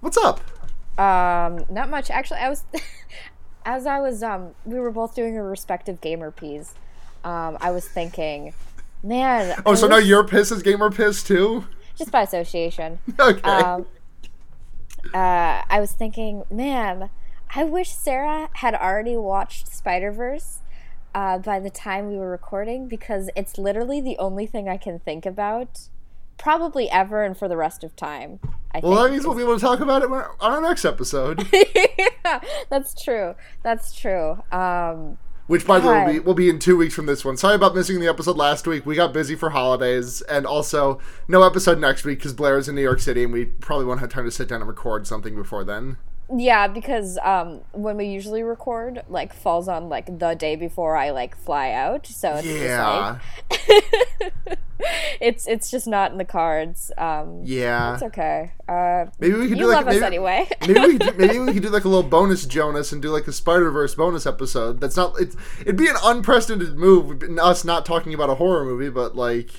What's up? Um, not much. Actually, I was as I was um we were both doing our respective gamer peas. Um, I was thinking, man. Oh, I so now you're pissed as gamer piss too? just by association. Okay. Um, uh, I was thinking, man, I wish Sarah had already watched Spider Verse uh, by the time we were recording because it's literally the only thing I can think about, probably ever and for the rest of time. I well, that think. means we'll be able to talk about it on our next episode, yeah, that's true. That's true. Um, which, by the way, will be, will be in two weeks from this one. Sorry about missing the episode last week. We got busy for holidays, and also no episode next week because Blair is in New York City, and we probably won't have time to sit down and record something before then. Yeah, because um, when we usually record, like falls on like the day before I like fly out, so it's Yeah, just like it's it's just not in the cards. Um, yeah. It's okay. Uh, Maybe we could do like maybe, anyway. maybe we could, maybe we could do like a little bonus Jonas and do like a Spider Verse bonus episode. That's not it's it'd be an unprecedented move. Us not talking about a horror movie, but like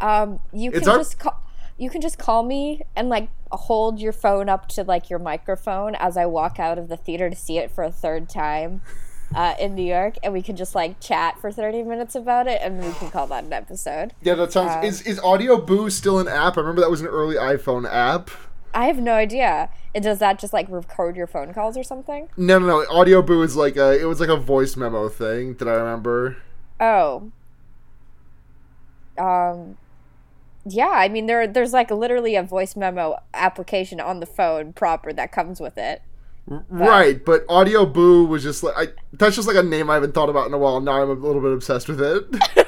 um, you can our- just call. You can just call me and like hold your phone up to like your microphone as I walk out of the theater to see it for a third time uh, in New York, and we can just like chat for thirty minutes about it, and we can call that an episode. yeah, that sounds. Um, is is Audio Boo still an app? I remember that was an early iPhone app. I have no idea. It does that just like record your phone calls or something? No, no, no. Audio Boo is like a it was like a voice memo thing that I remember. Oh. Um yeah, I mean there there's like literally a voice memo application on the phone proper that comes with it. Right, but Audio Boo was just like I, that's just like a name I haven't thought about in a while. Now I'm a little bit obsessed with it.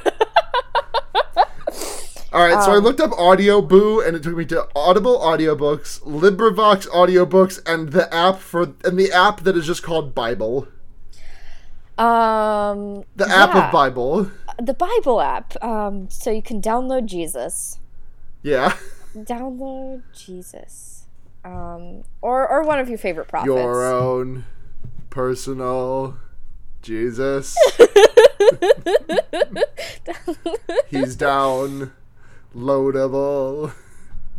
All right, so I Um, looked up Audio Boo, and it took me to Audible audiobooks, LibriVox audiobooks, and the app for and the app that is just called Bible, Um the app yeah, of Bible. The Bible app. Um so you can download Jesus. Yeah, Download Jesus. Um or or one of your favorite prophets. your own personal Jesus. He's down, loadable.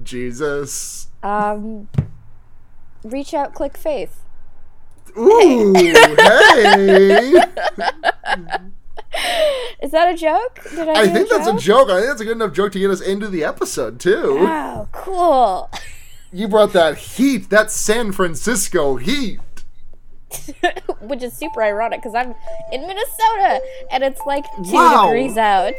Jesus. um reach out click faith. Ooh, hey! Is that a joke? Did I, I do think that's a joke? joke. I think that's a good enough joke to get us into the episode too. Oh, cool. You brought that heat, that San Francisco heat. which is super ironic because I'm in Minnesota and it's like two Wow. degrees out.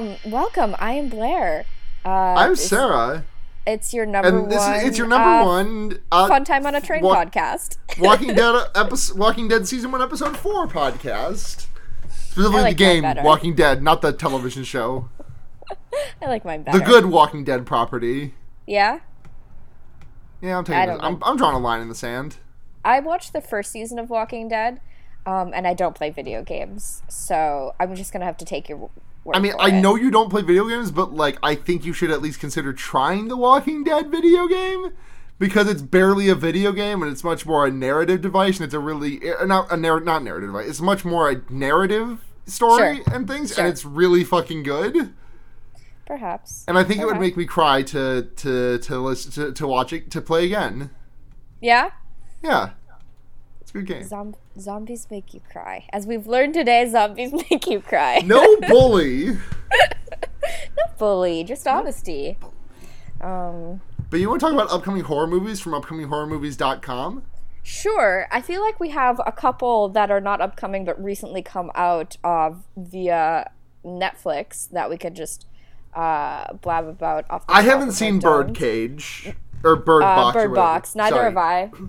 Um, welcome. I am Blair. Uh, I'm it's- Sarah, It's your number and this one. is it's your number uh, one uh, Fun time on a train wa- podcast. Walking Dead episode, Walking Dead season one, episode four podcast. Specifically, like the game. Walking Dead, not the television show. I like mine better. The good Walking Dead property. Yeah. Yeah, I'm taking. This, I'm, I'm drawing a line in the sand. I watched the first season of Walking Dead, um, and I don't play video games, so I'm just gonna have to take your word. I mean, I it. know you don't play video games, but like, I think you should at least consider trying the Walking Dead video game because it's barely a video game and it's much more a narrative device, and it's a really uh, not a narr- not narrative device. It's much more a narrative story Sure. and things, Sure. and it's really fucking good. Perhaps. And I think it would make me cry to to to listen to, to watch it to play again. Yeah. Yeah, it's a good game. Zom- zombies make you cry. As we've learned today, zombies make you cry. No bully. Not bully, just honesty. Um, But you want to talk about upcoming horror movies from upcominghorrormovies.com? sure. I feel like we have a couple that are not upcoming but recently come out uh, via Netflix that we could just uh, blab about. Off the I haven't of seen. Birdcage or Bird Uh, Box. Bird. Box. Neither Sorry. have I.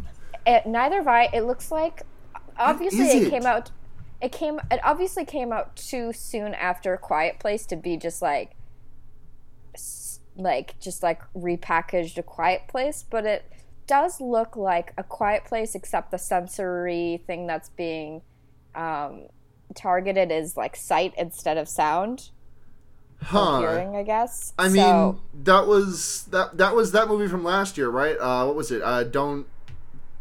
It, neither have I. It looks like obviously it, it? came out. it came it obviously came out too soon after Quiet Place to be just like like just like repackaged a Quiet Place, but it does look like a Quiet Place except the sensory thing that's being um, targeted is like sight instead of sound Huh. hearing, I guess. I So- mean, that was that that was that movie from last year, right? Uh, what was it? Uh, don't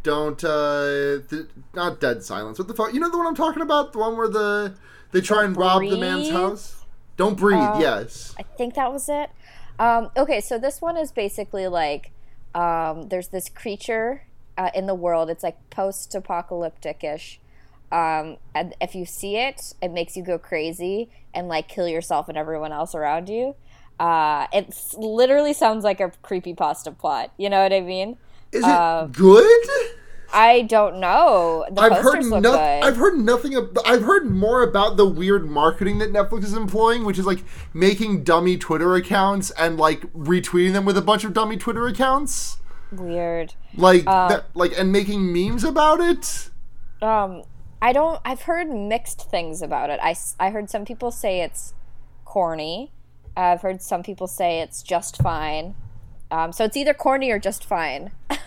don't uh, th- not Dead Silence. What the fuck? You know the one I'm talking about? The one where the they try and rob the man's house. Don't breathe. Uh, yes. I think that was it. Um, okay, so this one is basically like um, there's this creature uh, in the world. It's like post apocalyptic ish. Um, and if you see it, it makes you go crazy and like kill yourself and everyone else around you. Uh, it literally sounds like a creepy pasta plot. You know what I mean? Is it uh, good? I don't know. The I've heard posters look no- good. I've heard nothing. Ab- I've heard more about the weird marketing that Netflix is employing, which is like making dummy Twitter accounts and like retweeting them with a bunch of dummy Twitter accounts, Weird. like Uh, that, like and making memes about it. Um, I don't. I've heard mixed things about it. I I heard some people say it's corny. I've heard some people say it's just fine. Um, so it's either corny or just fine.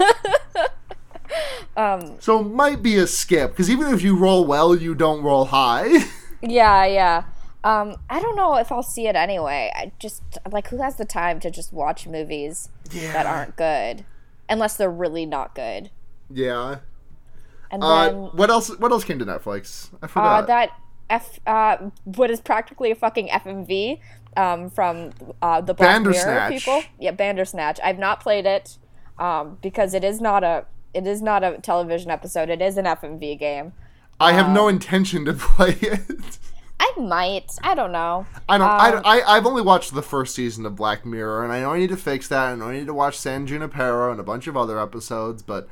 So it might be a skip because even if you roll well, you don't roll high. yeah, yeah. Um, I don't know if I'll see it anyway. I just like who has the time to just watch movies that aren't good, unless they're really not good. yeah. And Uh, then what else? What else came to Netflix? I uh, forgot. that F uh, what is practically a fucking FMV um, from uh, the Black Mirror Bandersnatch. people. Yeah, Bandersnatch. I've not played it um, because it is not a it is not a television episode. It is an FMV game. I have uh, no intention to play it. I might. I don't know. I don't. Um, I, I. I've only watched the first season of Black Mirror, and I know I need to fix that. I know I need to watch San Junipero and a bunch of other episodes, but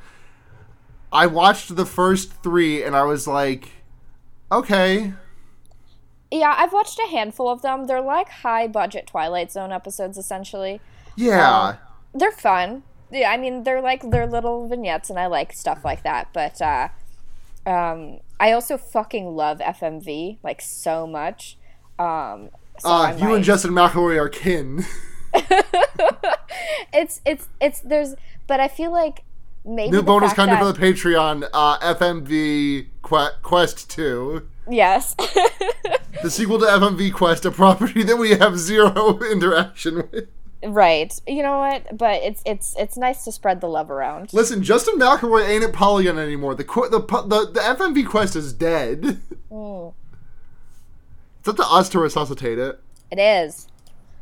I watched the first three, and I was like, okay, Yeah, I've watched a handful of them. They're like high budget Twilight Zone episodes, essentially. yeah. They're fun. Yeah, I mean they're like they're little vignettes, and I like stuff like that. But uh, um, I also fucking love FMV like so much. Um, so uh, you and Justin McElroy are kin. it's it's it's there's, but I feel like maybe New the bonus content that- for the Patreon. Uh, FMV que- Quest Two, yes. the sequel to FMV Quest, a property that we have zero interaction with. right. You know what? But it's it's it's nice to spread the love around. Listen, Justin McElroy ain't at Polygon anymore. The the the, the FMV Quest is dead. Mm. It's up to us to resuscitate it. It is.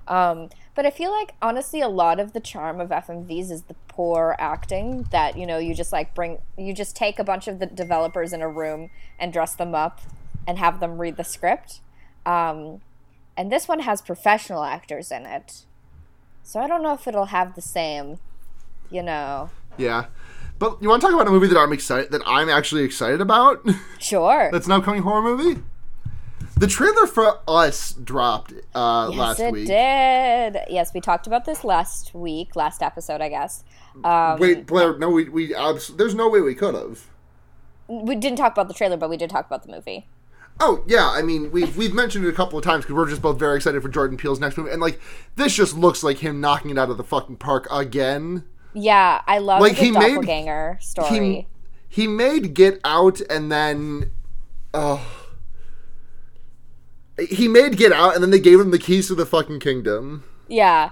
Um, but I feel like honestly, a lot of the charm of FMVs is the poor acting. That you know, you just like bring, you just take a bunch of the developers in a room and dress them up, and have them read the script. Um, and this one has professional actors in it, so I don't know if it'll have the same, you know. Yeah. But you want to talk about a movie that I'm excited that I'm actually excited about? Sure. That's an upcoming horror movie. The trailer for Us dropped uh, yes, last it week. did. Yes, we talked about this last week, last episode, I guess. Um, Wait, Blair, no, we we abs- there's no way we could have. we didn't talk about the trailer, but we did talk about the movie. Oh yeah, I mean we've we've mentioned it a couple of times because we're just both very excited for Jordan Peele's next movie, and like this just looks like him knocking it out of the fucking park again. Yeah, I love Like, the he made- doppelganger story. He he made Get Out and then, oh, he made Get Out and then they gave him the keys to the fucking kingdom. yeah.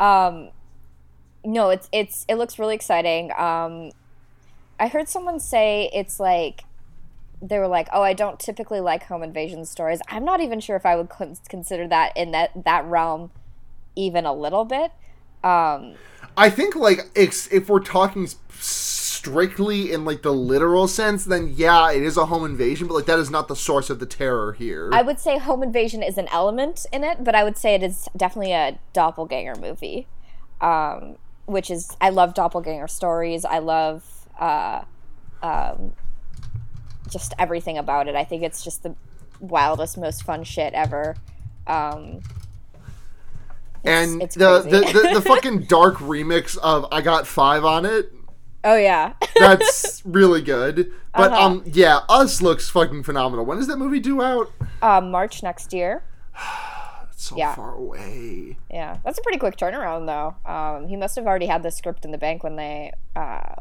Um no, it's it's it looks really exciting. Um I heard someone say it's like they were like, "Oh, I don't typically like home invasion stories." I'm not even sure if I would consider that in that that realm even a little bit. Um I think like if we're talking strictly in like the literal sense, then yeah, it is a home invasion, but like that is not the source of the terror here. I would say home invasion is an element in it, but I would say it is definitely a doppelganger movie. Um, which is I love doppelganger stories. I love uh, um, just everything about it. I think it's just the wildest, most fun shit ever. Um, and it's the, the, the the fucking dark remix of I got five on it. Oh yeah. That's really good. But Uh-huh. um, yeah, Us looks fucking phenomenal. When does that movie due out? um, March next year. It's so Yeah. far away. Yeah, that's a pretty quick turnaround though. Um, he must have already had the script in the bank when they, uh,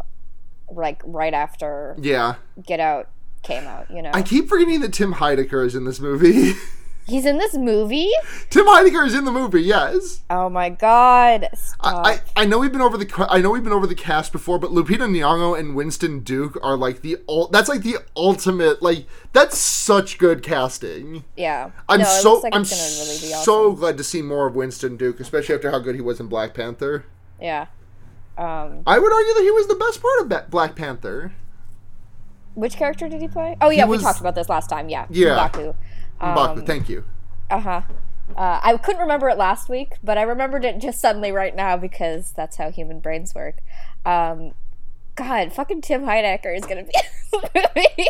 like right after Yeah, Get Out came out. You know, I keep forgetting that Tim Heidecker is in this movie. he's in this movie. Tim Heidecker is in the movie. Yes. Oh my god! I, I, I know we've been over the I know we've been over the cast before, but Lupita Nyong'o and Winston Duke are like the ul- that's like the ultimate like that's such good casting. yeah, I'm no, so like I'm really awesome. so glad to see more of Winston Duke, especially after how good he was in Black Panther. Yeah. Um, I would argue that he was the best part of Black Panther. Which character did he play? Oh yeah, was- we talked about this last time. Yeah. Yeah. M'Baku. M'Baku, Um, thank you. Uh huh. Uh, I couldn't remember it last week, but I remembered it just suddenly right now because that's how human brains work. Um, God, fucking Tim Heidecker is gonna be. in the movie.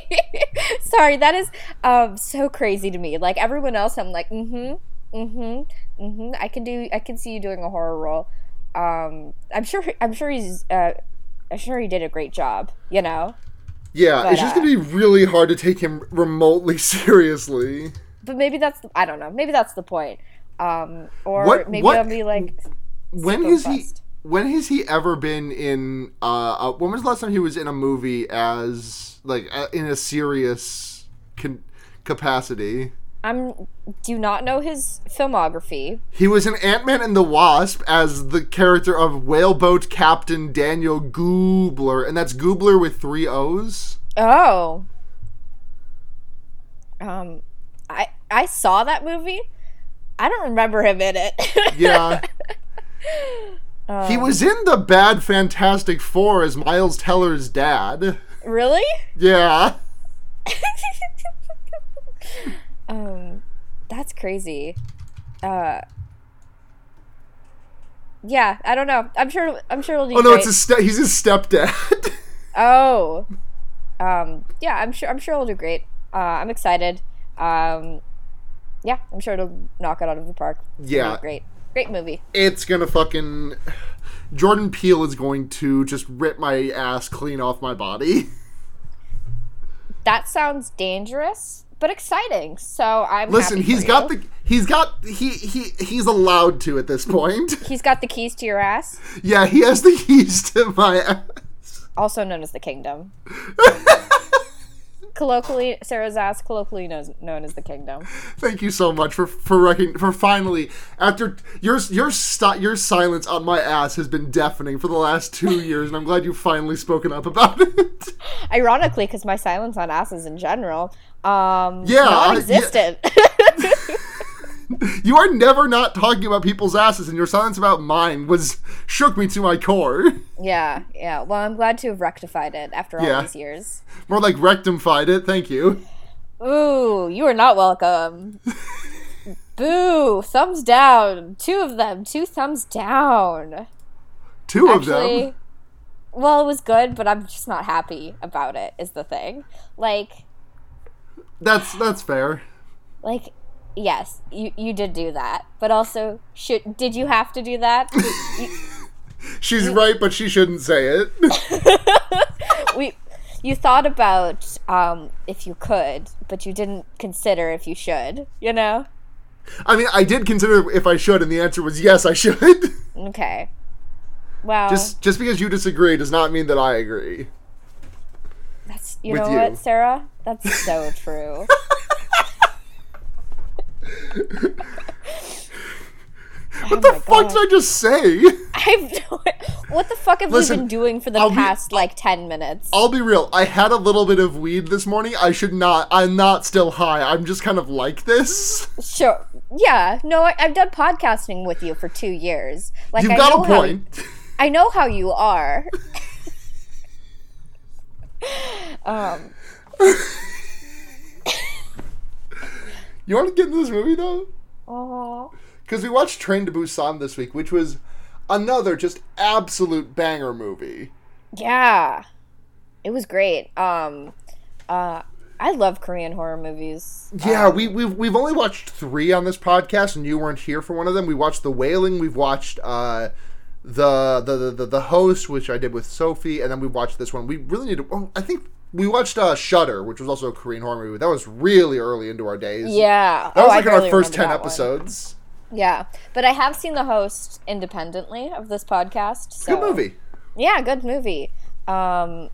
Sorry, that is um, so crazy to me. Like everyone else, I'm like, mm-hmm, mm-hmm, mm-hmm. I can do. I can see you doing a horror role. Um, I'm sure. I'm sure he's. Uh, I'm sure he did a great job. You know. Yeah, but, it's just uh, gonna be really hard to take him remotely seriously. But maybe that's. I don't know. Maybe that's the point. Um, or What- maybe what- I'll be like. When has he? When has he ever been in? Uh, uh, when was the last time he was in a movie as like uh, in a serious con- capacity? I'm do not know his filmography. He was in Ant Man and the Wasp as the character of whaleboat captain Daniel Gooobler, and that's Gooobler with three O's. Oh. Um I I saw that movie. I don't remember him in it. Yeah, Um, he was in the Bad Fantastic Four as Miles Teller's dad. really? Yeah, um that's crazy. Uh Yeah, I don't know. I'm sure I'm sure it'll do oh no, great. it's his ste- he's his stepdad. Oh. Um yeah, I'm sure I'm sure it'll do great. Uh I'm excited. Um yeah, I'm sure it'll knock it out of the park. Yeah. Great. Great movie. it's gonna fucking Jordan Peele is going to just rip my ass clean off my body. That sounds dangerous, but exciting. So I'm Listen, he's for got you. the he's got he he he's allowed to at this point. He's got the keys to your ass, yeah, he has the keys to my ass. also known as the kingdom. colloquially, Sarah's ass, colloquially knows, known as the kingdom. Thank you so much for for recon- for finally after your your sti- your silence on my ass has been deafening for the last two years, and I'm glad you've finally spoken up about it. Ironically, because my silence on asses in general, um, Yeah, non-existent. you are never not talking about people's asses, and your silence about mine was shook me to my core. yeah, yeah. Well, I'm glad to have rectified it after all Yeah. these years. More like rectified it. Thank you. Ooh, you are not welcome. Boo! Thumbs down. Two of them. Two thumbs down. Two of Actually, them. well, it was good, but I'm just not happy about it. Is the thing. Like, That's that's fair. like, yes, you you did do that, but also, should did you have to do that? She's right, but she shouldn't say it. we. You thought about um, if you could, but you didn't consider if you should. You know? I mean, I did consider if I should, and the answer was yes, I should. Okay. Well, just just because you disagree does not mean that I agree. That's you know you. what, Sarah? That's so true. What the fuck did I just say? I've no, what the fuck have Listen, we been doing for the I'll be- past like ten minutes? I'll be real. I had a little bit of weed this morning. I should not. I'm not still high. I'm just kind of like this. Sure. Yeah. No, I, I've done podcasting with you for two years. Like You've I got know a how- point. I know how you are. um. You want to get into this movie though? Oh. Because we watched Train to Busan this week, which was another just absolute banger movie. Yeah. It was great. Um. Uh. I love Korean horror movies. Yeah, we, we've we've only watched three on this podcast, and you weren't here for one of them. We watched The Wailing. We've watched uh, the, the the the the host, which I did with Sophie, and then we watched this one. We really need to. Oh, I think we watched uh, Shutter, which was also a Korean horror movie. That was really early into our days. Yeah. that Oh, was I like in our first ten that one. episodes. Yeah, but I have seen the host independently of this podcast. So. Good movie. Yeah, good movie. Um,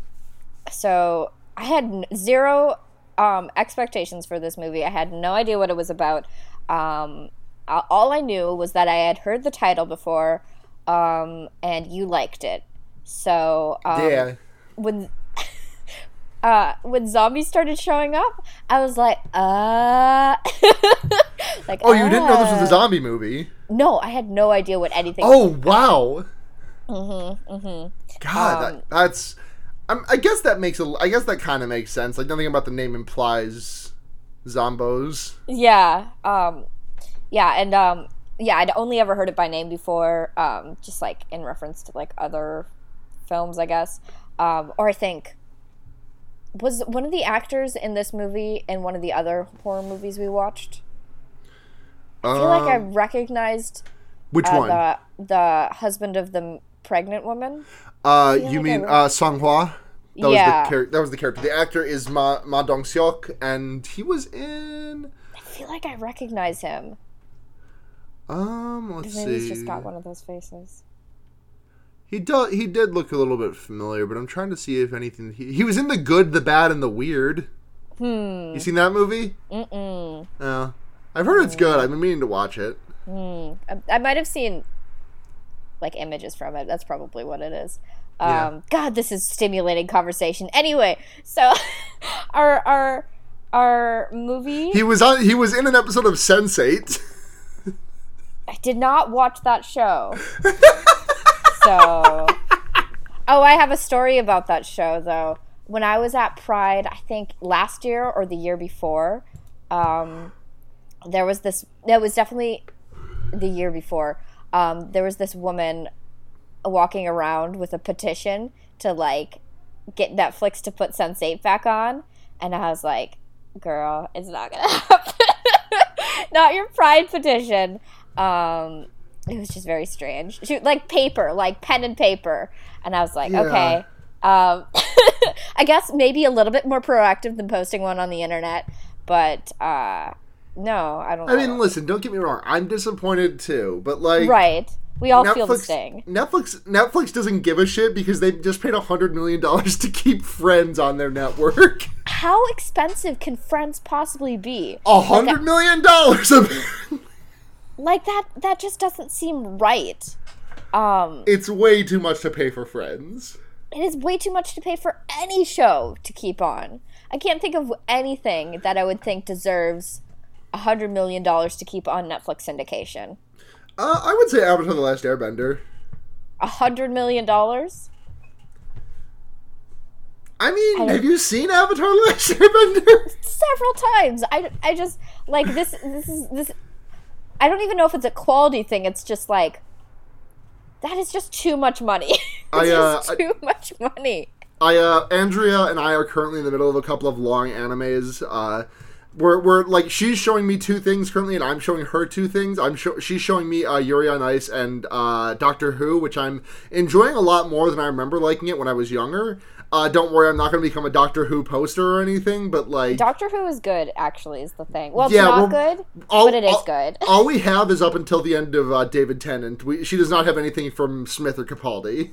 so I had zero um, expectations for this movie. I had no idea what it was about. Um, all I knew was that I had heard the title before, um, and you liked it. So um, yeah. when uh, when zombies started showing up, I was like, uh, like Oh, you didn't know this was uh. a zombie movie? No, I had no idea what anything. Oh wow. Mm-hmm, mm-hmm. God, Um, that, that's. I'm, I guess that makes a. I guess that kind of makes sense. Like nothing about the name implies zombos. Yeah. Um yeah, and um yeah, I'd only ever heard it by name before, um, just like in reference to like other films, I guess. Um, or I think was one of the actors in this movie in one of the other horror movies we watched. I feel like I recognized Which uh, one? the the husband of the pregnant woman. uh, you like mean I uh, Song Hwa? That was Yeah. the char- that was the character. The actor is Ma Ma Dong Seok, and he was in. I feel like I recognize him. Um, let's Maybe he's see. just got one of those faces. He do, he did look a little bit familiar, but I'm trying to see if anything. He, he was in the good, the bad, and the weird. Hmm. You seen that movie? Mm-mm. Yeah, I've heard it's good. I've been meaning to watch it. Hmm. I, I might have seen like images from it. That's probably what it is. Yeah. Um, God, this is stimulating conversation. Anyway, so our our our movie. He was on. He was in an episode of Sense8. I did not watch that show. so, oh, I have a story about that show though. When I was at Pride, I think last year or the year before, um, there was this. That was definitely the year before. Um, there was this woman walking around with a petition to like get Netflix to put Sense8 back on, and I was like, "Girl, it's not gonna happen. not your Pride petition." Um, it was just very strange. She, like paper, like pen and paper, and I was like, Yeah. "Okay." Um, I guess maybe a little bit more proactive than posting one on the internet, but uh, no, I don't. I mean, listen. Don't get me wrong. I'm disappointed too, but like, right? We all feel the Netflix, sting. Netflix, Netflix doesn't give a shit because they just paid a hundred million dollars to keep Friends on their network. How expensive can Friends possibly be? A hundred million dollars. Like that that just doesn't seem right. Um It's way too much to pay for Friends. it is way too much to pay for any show to keep on. I can't think of anything that I would think deserves a hundred million dollars to keep on Netflix syndication. Uh, I would say Avatar: The Last Airbender. A hundred million dollars? I mean, don't- have you seen Avatar: The Last Airbender? Several times. I, I just like this this is this I don't even know if it's a quality thing. It's just like that is just too much money. it's I, uh, just I- too much money. I uh Andrea and I are currently in the middle of a couple of long animes. Uh we're, we're like she's showing me two things currently and I'm showing her two things. I'm sho- she's showing me uh, Yuri on Ice and uh, Doctor Who, which I'm enjoying a lot more than I remember liking it when I was younger. Uh, don't worry, I'm not going to become a Doctor Who poster or anything, but like Doctor Who is good, actually, is the thing. Well, it's Yeah, not good, all- but it is all- good. all we have is up until the end of uh, David Tennant. We, she does not have anything from Smith or Capaldi.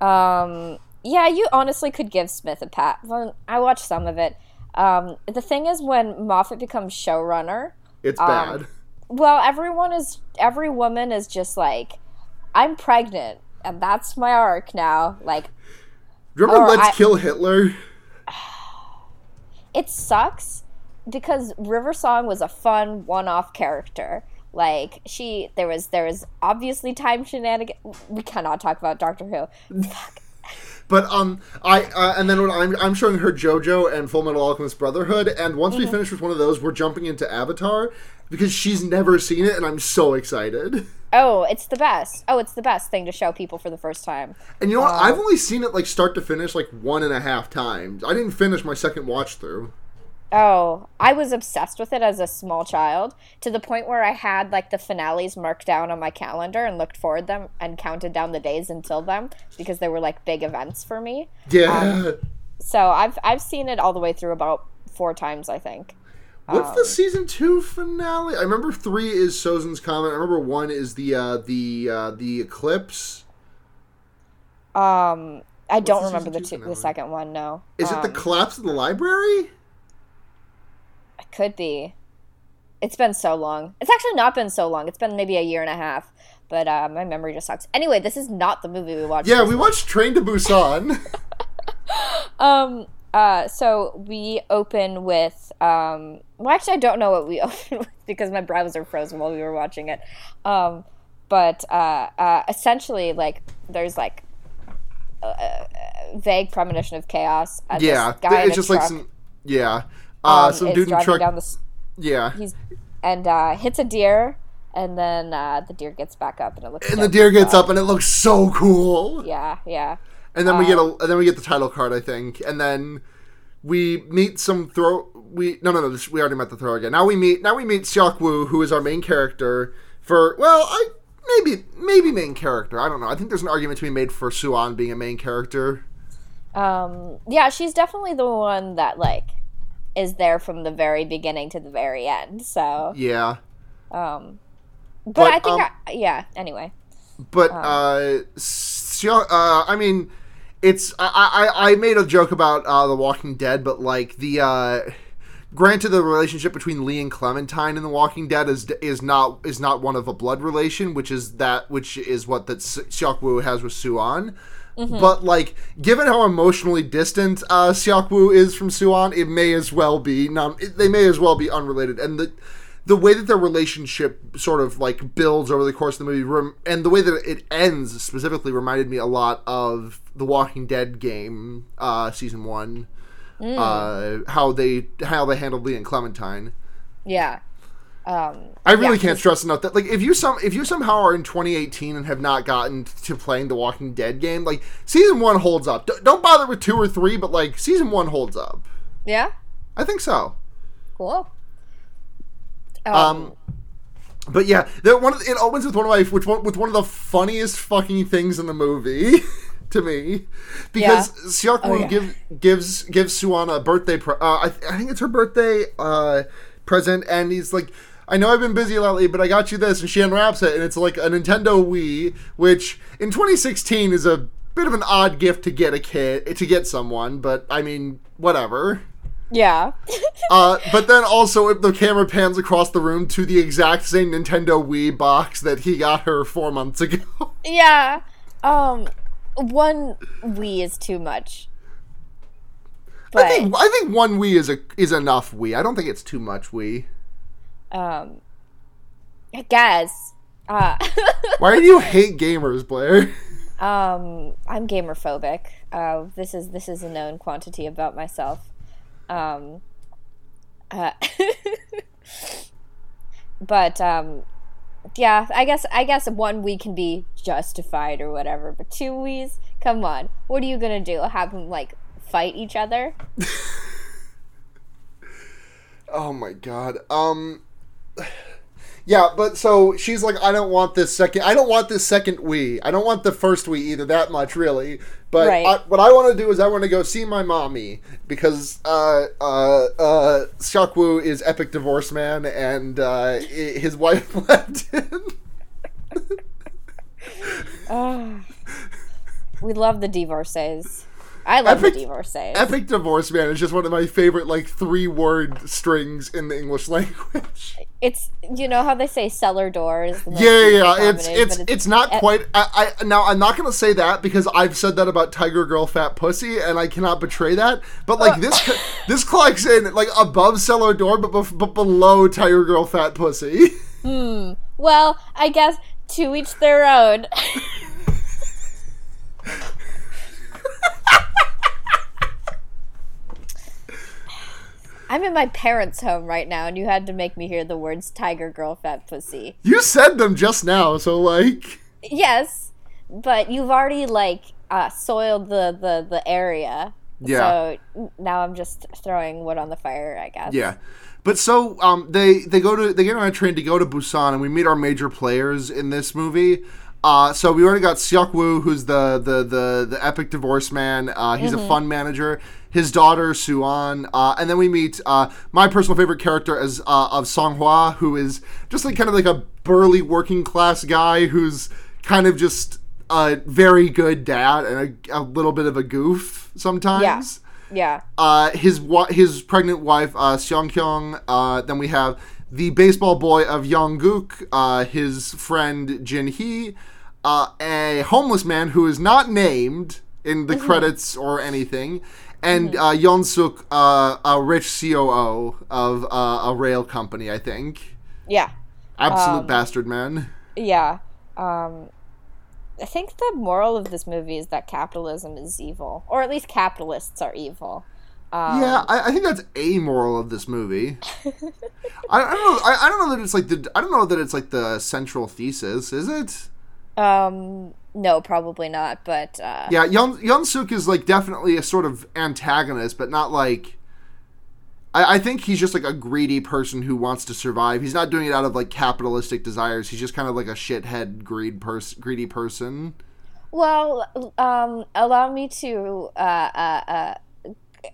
Um, yeah, you honestly could give Smith a pat. Well, I watched some of it. Um, the thing is, when Moffat becomes showrunner, It's Um, bad. well, everyone is every woman is just like, I'm pregnant, and that's my arc now. Like, Remember or Let's I- Kill Hitler? it sucks because River Song was a fun one-off character. Like she, there was there was obviously time shenanigans. We cannot talk about Doctor Who. But um, I uh, and then when I'm I'm showing her JoJo and Full Metal Alchemist Brotherhood, and once Mm-hmm. we finish with one of those, we're jumping into Avatar because she's never seen it, and I'm so excited. Oh, it's the best. Oh, it's the best thing to show people for the first time. And you know what? Uh, I've only seen it like start to finish like one and a half times. I didn't finish my second watch through. Oh, I was obsessed with it as a small child to the point where I had like the finales marked down on my calendar and looked forward them and counted down the days until them because they were like big events for me. Yeah. So I've I've seen it all the way through about four times, I think. What's Um, the season two finale? I remember three is Sozin's Comet. I remember one is the uh, the uh, the eclipse. Um, I don't the remember the two two, the second one. No, Is it the Um, collapse of the library? Could be. It's been so long. It's actually not been so long. It's been maybe a year and a half. But uh, my memory just sucks. Anyway, this is not the movie we watched. Yeah, we watched Train to Busan. Um. Uh. So we open with. Um. Well, actually, I don't know what we open with because my browser froze while we were watching it. Um. But uh. uh essentially, like, there's like. Vague premonition of chaos. this yeah, it's just like some. Yeah, uh, um, some is dude in truck. down the s- yeah, he's and uh, hits a deer, and then uh, the deer gets back up, and it looks. and the deer gets Uh, up, and it looks so cool. Yeah, yeah. And then we get a, Um, and then we get the title card, I think, and then we meet some throw. We no no no. This, we already met the throw again. Now we meet now we meet Seok Woo, who is our main character. For well, I maybe maybe main character. I don't know. I think there's an argument to be made for Suan being a main character. Um, yeah, she's definitely the one that like is there from the very beginning to the very end. So, Yeah, um, but, But, I think, um, I, yeah. Anyway, but uh, Xia- uh, I mean, it's I, I I made a joke about uh, The Walking Dead, but like the uh, granted, the relationship between Lee and Clementine in The Walking Dead is is not is not one of a blood relation, which is that which is what that Seok Woo has with Suan. But like, given how emotionally distant uh, Seok Woo is from Suan, it may as well be non. It, they may as well be unrelated, and the the way that their relationship sort of like builds over the course of the movie, rem- and the way that it ends specifically reminded me a lot of the Walking Dead game, uh, season one. Uh, how they how they handled Lee and Clementine. yeah. Um, I really Yeah, can't stress enough that like if you some if you somehow are in 2018 and have not gotten to playing the Walking Dead game, like season one holds up. D- don't bother with two or three, but like season one holds up. yeah. I think so. Cool. Um, Um, but yeah, there, one of the- it opens with one of my which one with one of the funniest fucking things in the movie to me because Seok Oh, yeah. give, gives gives Suana a birthday. Pre- uh, I, I think it's her birthday uh, present, and he's like. I know I've been busy lately, but I got you this, and she unwraps it, and it's like a Nintendo Wii, which in 2016 is a bit of an odd gift to get a kid to get someone, but I mean, whatever. yeah. Uh, but then also, if the camera pans across the room to the exact same Nintendo Wii box that he got her four months ago. yeah. Um, one Wii is too much. But I think I think one Wii is a is enough Wii. I don't think it's too much Wii. Um, I guess. Uh, Why do you hate gamers, Blair? Um, I'm gamer phobic. Uh, this is this is a known quantity about myself. Um, uh, but um, yeah, I guess I guess one we can be justified or whatever, but two we's, come on, what are you gonna do? Have them like fight each other? Oh my god. Um. Yeah, but so she's like, I don't want this second. I don't want this second Wii. I don't want the first Wii either. That much, really. But Right. I, what I want to do is I want to go see my mommy because uh uh uh Seok Woo is epic divorce man and uh his wife left him. Oh, we love the divorces. I love Epic- the divorces. epic divorce man is just one of my favorite like three word strings in the English language. It's you know how they say cellar doors. Yeah, yeah, yeah. It's combination, it's it's not quite. I, I now I'm not gonna say that because I've said that about Tiger Girl Fat Pussy, and I cannot betray that. But like this this clocks in like above Cellar Door, but bef- but below Tiger Girl Fat Pussy. Hmm. Well, I guess to each their own. I'm in my parents' home right now, and you had to make me hear the words "tiger girl, fat pussy." you said them just now, so like Yes, but you've already like uh, soiled the, the the area Yeah. So now I'm just throwing wood on the fire, I guess. Yeah. But so um, they they go to they get on a train to go to Busan, and we meet our major players in this movie. Uh, so we already got Seok Woo, who's the the the, the epic divorce man. Uh, he's a fund manager. His daughter Suan, uh, and then we meet uh, my personal favorite character as uh, of Song Hwa, who is just like kind of like a burly working class guy who's kind of just a very good dad and a, a little bit of a goof sometimes Yeah. uh, his wa- his pregnant wife uh, Seong Kyung. Uh, then we have the baseball boy of Yongguk, uh, his friend Jin Hee, uh, a homeless man who is not named in the credits or anything, and uh, Yeon Suk, uh, a rich COO of uh, a rail company, I think. Yeah. Absolute bastard man. Yeah. Um, I think the moral of this movie is that capitalism is evil, or at least capitalists are evil. Um, Yeah, I, I think that's a moral of this movie. I, I don't know. I, I don't know that it's like the. I don't know that it's like the central thesis. Is it? Um, no, probably not. But uh, Yeah, Yeon Yeon Suk is like definitely a sort of antagonist, but not like. I, I think he's just like a greedy person who wants to survive. He's not doing it out of like capitalistic desires. He's just kind of like a shithead, greed pers- greedy person. Well, um, allow me to uh, uh,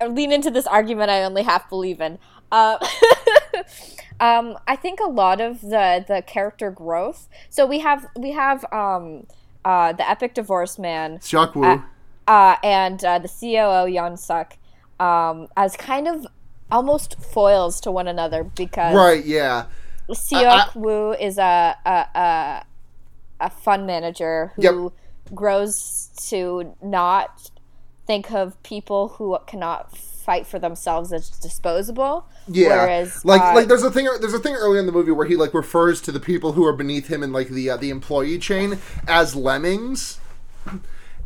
uh, lean into this argument I only half believe in. Uh, um, I think a lot of the the character growth. So we have we have um, uh, the epic divorce man Seok Woo. uh, and uh, the COO Yeon Suk um, as kind of almost foils to one another because right, yeah. Seok Woo is a a, a a fund manager who Yep. grows to not think of people who cannot fight for themselves as disposable. Yeah, Whereas, like uh, like there's a thing there's a thing early in the movie where he like refers to the people who are beneath him in like the uh, the employee chain as lemmings,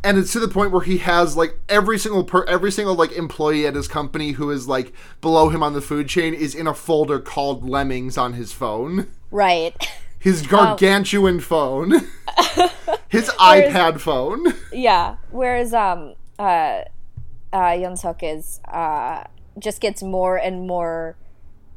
and it's to the point where he has like every single per every single like employee at his company who is like below him on the food chain is in a folder called lemmings on his phone, right. his Oh. gargantuan phone, his iPad phone. yeah. Whereas um uh uh Yeon Suk is uh just gets more and more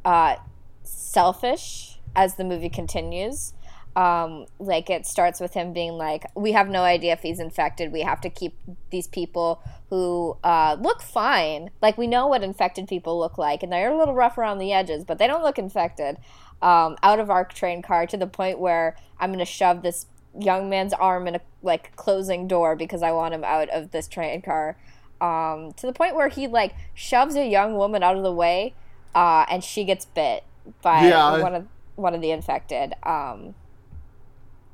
uh selfish as the movie continues. Um, like it starts with him being like, "We have no idea if he's infected. We have to keep these people who uh, look fine. Like we know what infected people look like, and they're a little rough around the edges, but they don't look infected." Um, out of our train car to the point where I'm gonna shove this young man's arm in a like closing door because I want him out of this train car. Um, to the point where he like shoves a young woman out of the way, uh, and she gets bit by Yeah. one of one of the infected. Um,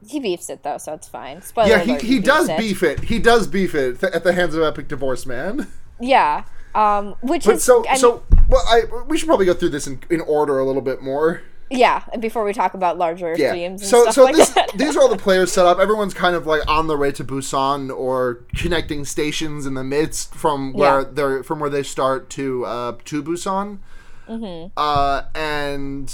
he beefs it though, so it's fine. Spoiler Yeah, he, alert, he does it. beef it. He does beef it th- at the hands of Epic Divorce Man. Yeah, um, which But is so and- so well, I we should probably go through this in, in order a little bit more. Yeah. And before we talk about larger Yeah. and So stuff so like this, these are all the players set up. Everyone's kind of like on the way to Busan or connecting stations in the midst from where Yeah. they're from where they start to uh, to Busan. Mm-hmm. Uh, and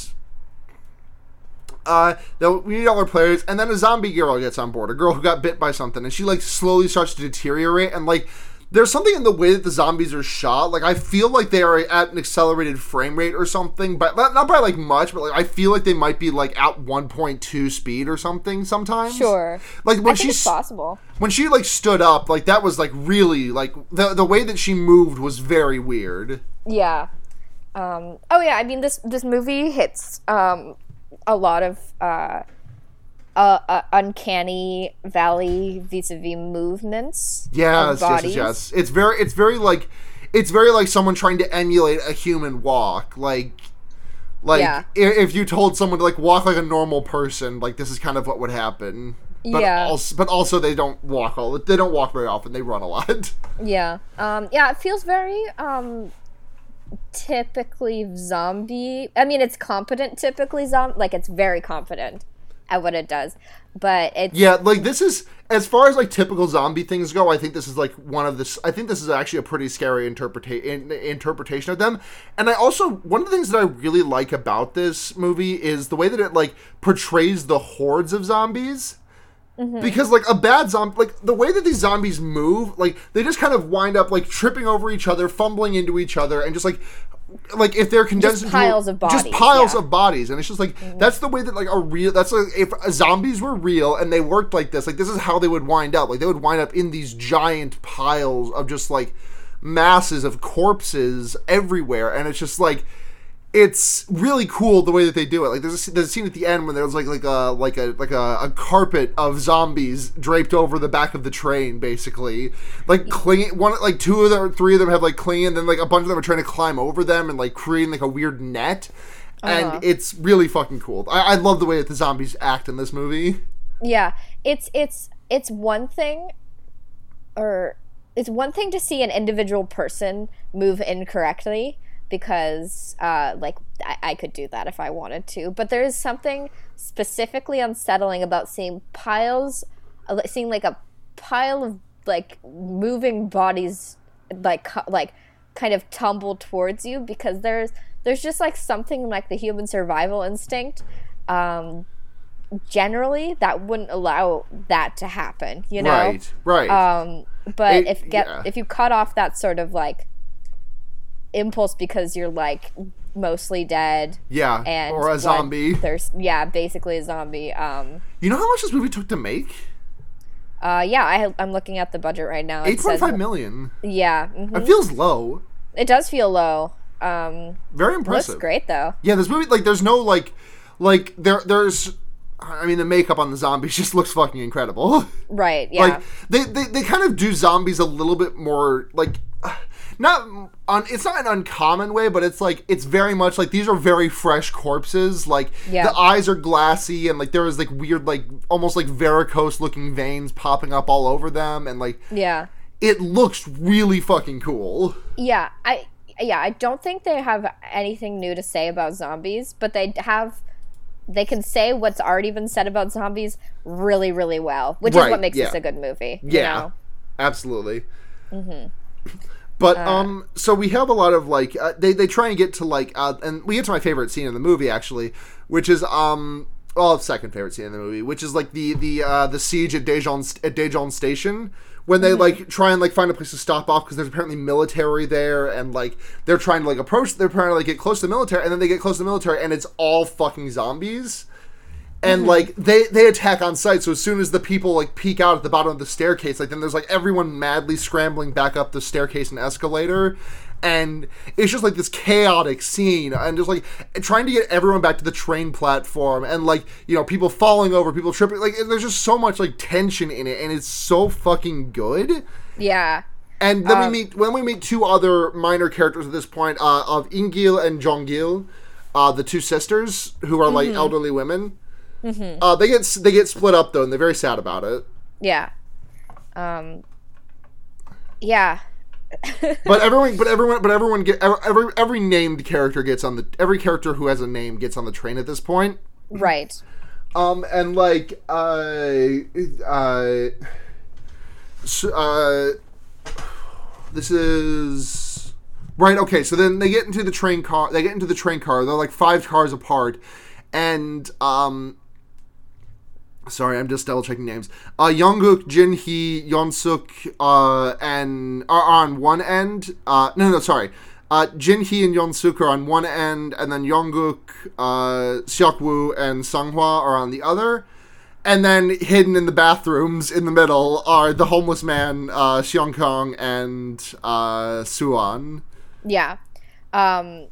uh, we need all our players, and then a zombie girl gets on board, a girl who got bit by something, and she like slowly starts to deteriorate, and like there's something in the way that the zombies are shot. Like I feel like they are at an accelerated frame rate or something, but not, by like much, but like I feel like they might be like at 1.2 speed or something sometimes. sure. Like I when think she it's possible. when she like stood up, like that was like really like the the way that she moved was very weird. Yeah. Um, oh yeah, I mean this this movie hits um, a lot of uh, uh, uh, uncanny valley vis-a-vis movements. Yes, yes, yes, yes. It's very, it's very like, it's very like someone trying to emulate a human walk. Like, like Yeah. if you told someone to like walk like a normal person, like this is kind of what would happen. But Yeah. Also, but also they don't walk all. They don't walk very often. They run a lot. Yeah. Um, yeah, it feels very um, typically zombie. I mean, it's competent typically zombie. Like it's very confident at what it does, but it's Yeah, like this is as far as like typical zombie things go. I think this is like one of this. I think this is actually a pretty scary interpreta- in, interpretation of them. And I also one of the things that I really like about this movie is the way that it like portrays the hordes of zombies. Mm-hmm. Because like a bad zombie, like the way that these zombies move, like they just kind of wind up like tripping over each other, fumbling into each other, and just like like if they're condensed into piles of just piles yeah. Mm-hmm. of bodies, and it's just like that's the way that like a real that's like if zombies were real and they worked like this, like this is how they would wind up. Like they would wind up in these giant piles of just like masses of corpses everywhere, and it's just like it's really cool the way that they do it. Like there's a, there's a scene at the end when there's like like a like a like a, a carpet of zombies draped over the back of the train, basically. Like clinging one like two of them or three of them have like clinging, and then like a bunch of them are trying to climb over them and like creating like a weird net. And Uh-huh. it's really fucking cool. I, I love the way that the zombies act in this movie. Yeah, it's it's it's one thing, or it's one thing to see an individual person move incorrectly because, uh, like, I, I could do that if I wanted to. But there is something specifically unsettling about seeing piles, uh, seeing like a pile of like moving bodies, like like kind of tumble towards you because there's there's just like something like the human survival instinct. Um, generally that wouldn't allow that to happen you know Right, right. um but It- if get yeah. if you cut off that sort of like impulse because you're like mostly dead yeah, and or a zombie. there's yeah basically a zombie um You know how much this movie took to make? uh yeah I, i'm looking at the budget right now Eight point five million. yeah mhm. It feels low. it does feel low um Very impressive. looks great though Yeah, this movie like there's no like like there there's I mean the makeup on the zombies just looks fucking incredible. right yeah like they, they they kind of do zombies a little bit more like not on it's not an uncommon way but it's like it's very much like these are very fresh corpses like Yeah. the eyes are glassy and like there is like weird like almost like varicose looking veins popping up all over them and like yeah it looks really fucking cool Yeah, I yeah, I don't think they have anything new to say about zombies, but they have they can say what's already been said about zombies really, really well, which is what makes yeah. this a good movie. you Yeah, know? absolutely. Mm-hmm. But um, so we have a lot of like uh, they they try and get to like uh, and we get to my favorite scene in the movie actually, which is um. Well, second favorite scene in the movie, which is like the the uh, the siege at Daejeon at Daejeon Station when they like try and like find a place to stop off because there's apparently military there and like they're trying to like approach they're trying to like get close to the military and then they get close to the military and it's all fucking zombies and like they they attack on sight so as soon as the people like peek out at the bottom of the staircase like then there's like everyone madly scrambling back up the staircase and escalator and it's just like this chaotic scene and just like trying to get everyone back to the train platform and like you know people falling over people tripping like there's just so much like tension in it and it's so fucking good Yeah. and then we meet when we meet two other minor characters at this point uh, of Ingil and jongil uh, the two sisters who are like elderly women. Uh, they get they get split up though, and they're very sad about it. Yeah. Um Yeah. But everyone, but everyone, but everyone get every, every named character gets on the every character who has a name gets on the train at this point. Right. Um, and like, uh, uh, uh, this is right. Okay, so then they get into the train car. They get into the train car. They're like five cars apart, and um. Sorry, I'm just double checking names. Uh, Jinhee, Yonsuk, uh, and are on one end. Uh, no, no, sorry. Uh, Jinhee and Yonsuk are on one end, and then Yongguk, uh, and Sunghwa are on the other. And then hidden in the bathrooms in the middle are the homeless man, uh, Seong Kyung, and uh, Suan. Yeah. Um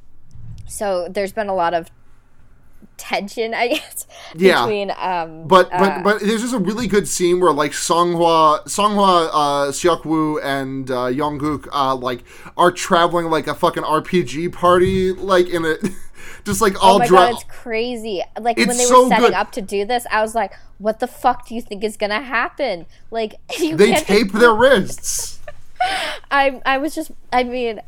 so there's been a lot of tension, I guess, Yeah. between um But but uh, but there's just a really good scene where like Songhua Songhua uh Seokwoo and uh Yongguk uh like are traveling like a fucking RPG party like in a just like all Oh my god, it's crazy. Like when It's they so were setting good. up to do this, I was like, "What the fuck do you think is gonna happen?" Like they tape their wrists. I I was just I mean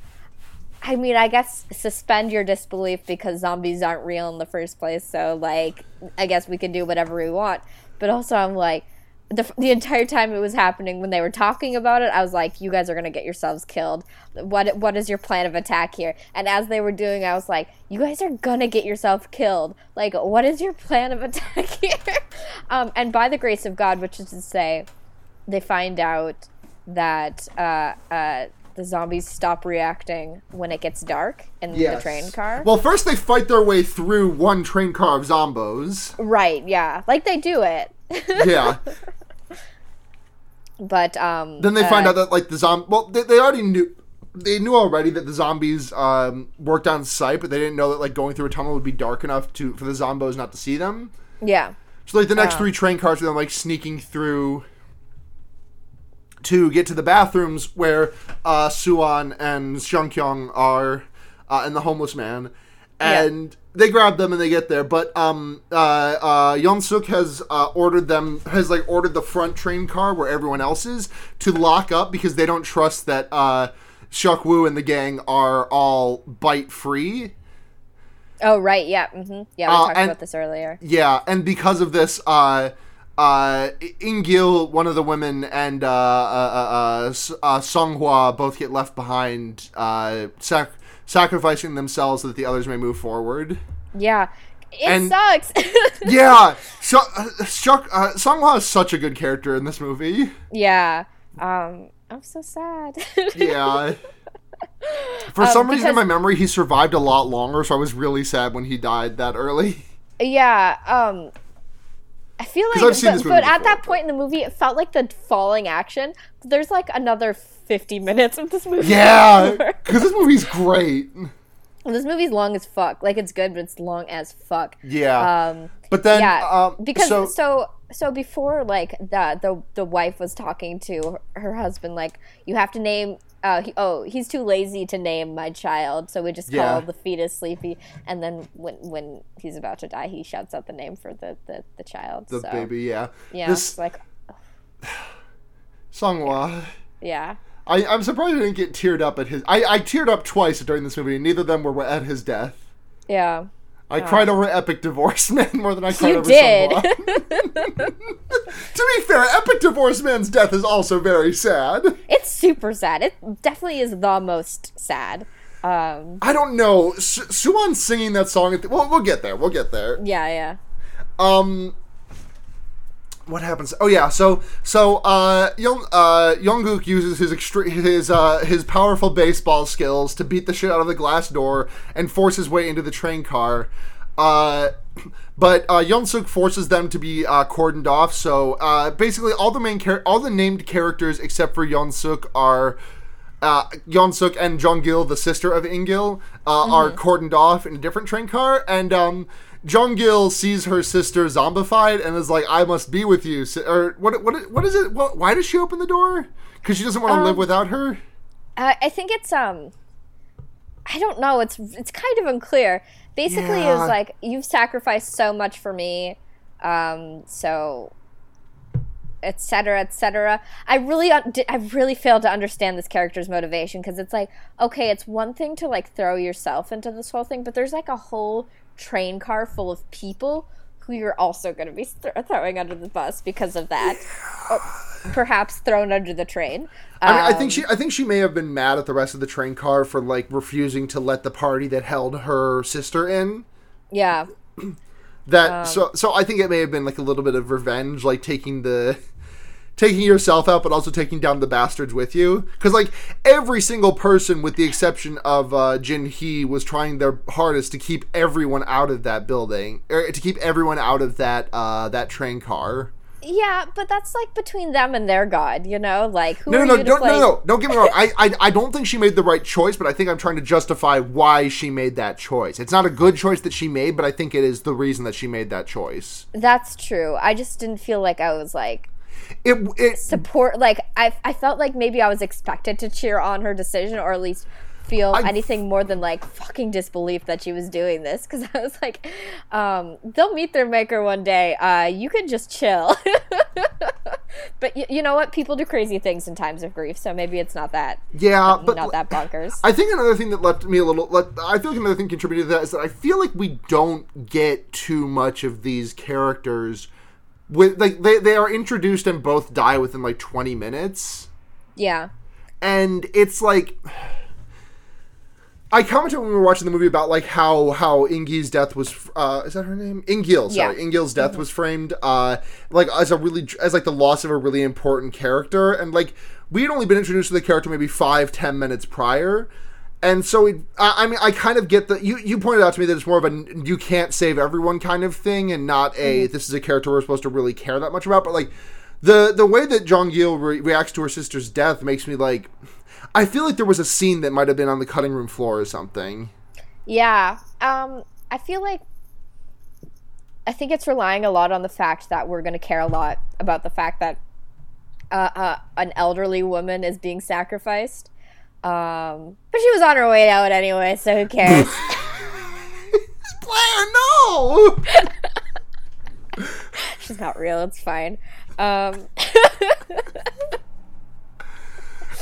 I mean I guess suspend your disbelief because zombies aren't real in the first place. So like I guess we can do whatever we want. But also I'm like the, the entire time it was happening when they were talking about it i was like you guys are gonna get yourselves killed what what is your plan of attack here and as they were doing i was like you guys are gonna get yourself killed like what is your plan of attack here um, and by the grace of god which is to say they find out that uh, uh, the zombies stop reacting when it gets dark in the train car Well, first they fight their way through one train car of zombos. right yeah like they do it Yeah. but um then they find uh, out that like the zombie. Well, they, they already knew. They knew already that the zombies um, worked on site, but they didn't know that like going through a tunnel would be dark enough to for the zombos not to see them. yeah So like the next Oh. three train cars are then like sneaking through to get to the bathrooms where uh, Suan and Seong Kyung are uh, and the homeless man. Yeah. And they grab them and they get there, but um, uh, uh, Yeon-suk has uh, ordered them has like ordered the front train car where everyone else is to lock up because they don't trust that uh, Seok Woo and the gang are all bite free. Oh right, yeah, hmm yeah. We Uh, talked and- about this earlier. Yeah, and because of this, uh, uh, Ingil, one of the women, and uh, uh, uh, uh, uh, Songhua both get left behind, uh, sac- sacrificing themselves so that the others may move forward. Yeah, it and- sucks. Yeah, Sh- uh, Shuk- uh, Songhua is such a good character in this movie. yeah, um, I'm so sad. Yeah. For Um, some reason in my memory, he survived a lot longer, so I was really sad when he died that early. yeah, um, I feel like, I've seen but, this movie but at that point in the movie, it felt like the falling action. There's like another 50 minutes of this movie. Yeah, because this movie's great. this movie's long as fuck. Like it's good, but it's long as fuck. Yeah. Um, but then, yeah, um, because so, so, so before like the the the wife was talking to her, her husband like you have to name uh he, oh he's too lazy to name my child so we just call Yeah. the fetus sleepy and then when when he's about to die he shouts out the name for the the, the child the so baby, yeah. yeah This it's like Songhua. yeah I, I'm surprised I didn't get teared up at his. I, I teared up twice during this movie, and neither of them were at his death. yeah I cried over Epic Divorce Man more than I cried you over did to be fair, Epic Divorce Man's death is also very sad. it's super sad it definitely is the most sad um I don't know. Su- Suan singing that song. At the, well, we'll get there. We'll get there. yeah yeah Um, what happens? Oh yeah, so so uh, Young uh, uses his extre- his uh, his powerful baseball skills to beat the shit out of the glass door and force his way into the train car. Uh, but uh, Yeon-suk forces them to be uh, cordoned off. So uh, basically, all the main char- all the named characters except for Yeon-suk are uh, Yeon-suk and Jong-gil, the sister of Ingil, uh, are cordoned off in a different train car, and um, Jong-gil sees her sister zombified and is like, "I must be with you." Or what? What? What is it? What, why does she open the door? Because she doesn't want to live without her. Uh, I think it's um, I don't know. It's it's kind of unclear. Basically, it was like you've sacrificed so much for me, um, so etc etc i really i really failed to understand this character's motivation because it's like okay it's one thing to like throw yourself into this whole thing but there's like a whole train car full of people who you're also going to be th- throwing under the bus because of that or perhaps thrown under the train I, mean, I Um, think she. I think she may have been mad at the rest of the train car for like refusing to let the party that held her sister in. yeah That Um, so so I think it may have been like a little bit of revenge, like taking the taking yourself out, but also taking down the bastards with you. Because like every single person, with the exception of uh, Jin Hee, was trying their hardest to keep everyone out of that building, or to keep everyone out of that uh, that train car. Yeah, but that's like between them and their god, you know? Like who No, no, no, don't, no, no, don't get me wrong. I, I, I don't think she made the right choice, but I think I'm trying to justify why she made that choice. It's not a good choice that she made, but I think it is the reason that she made that choice. That's true. I just didn't feel like I was like It, it support like I I felt like maybe I was expected to cheer on her decision or at least feel I- anything more than like fucking disbelief that she was doing this cuz I was like um they'll meet their maker one day. Uh you can just chill. but y- you know what? People do crazy things in times of grief, so maybe it's not that yeah, but not that bonkers. I think another thing that left me a little. Let, I feel like another thing contributed to that is that I feel like we don't get too much of these characters with like they they are introduced and both die within like 20 minutes. Yeah. and it's like I commented when we were watching the movie about like how how Ingi's death was uh is that her name? Ingil sorry. Yeah. Ingil's death was framed uh like as a really as like the loss of a really important character. And like we had only been introduced to the character maybe five ten minutes prior and so it, I, I mean I kind of get the you you pointed out to me that it's more of a you can't save everyone kind of thing and not a this is a character we're supposed to really care that much about but like the the way that Jong-gil re- reacts to her sister's death makes me like I feel like there was a scene that might have been on the cutting room floor or something. Yeah. Um, I feel like I think it's relying a lot on the fact that we're going to care a lot about the fact that uh, uh, an elderly woman is being sacrificed. Um, but she was on her way out anyway, so who cares? Blair, no! She's not real. It's fine. Um,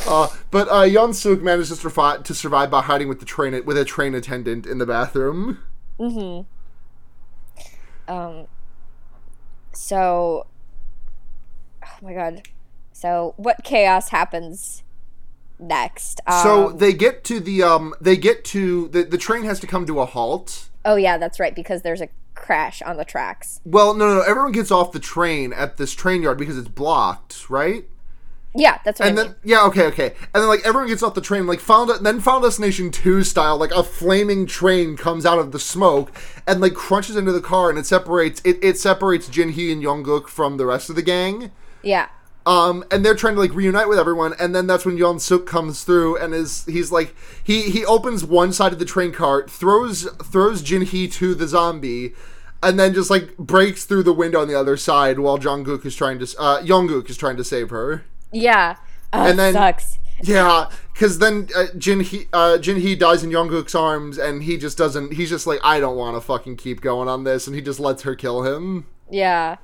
Uh, but uh, Yeon Suk managed to survive, to survive by hiding with the train with a train attendant in the bathroom. Mm-hmm. Um, so, oh my god. So, what chaos happens next? Um, So they get to the um they get to the the train has to come to a halt. oh yeah, that's right because there's a crash on the tracks. Well, no, no, no. Everyone gets off the train at this train yard because it's blocked, right? Yeah, that's what And I then mean. yeah, okay, okay. And then like everyone gets off the train, like Final then Final Destination Two style, like a flaming train comes out of the smoke and like crunches into the car, and it separates it, it separates Jin Hee and Jungkook from the rest of the gang. Yeah. Um, and they're trying to like reunite with everyone, and then that's when Yeon Suk comes through and is he's like he he opens one side of the train cart, throws throws Jin Hee to the zombie, and then just like breaks through the window on the other side while Jungkook is trying to uh Jungkook is trying to save her. Yeah. Uh, And then- sucks. Yeah, because then uh, Jin Hee uh, Jin Hee dies in Jungkook's arms, and he just doesn't. He's just like, I don't want to fucking keep going on this, and he just lets her kill him. Yeah.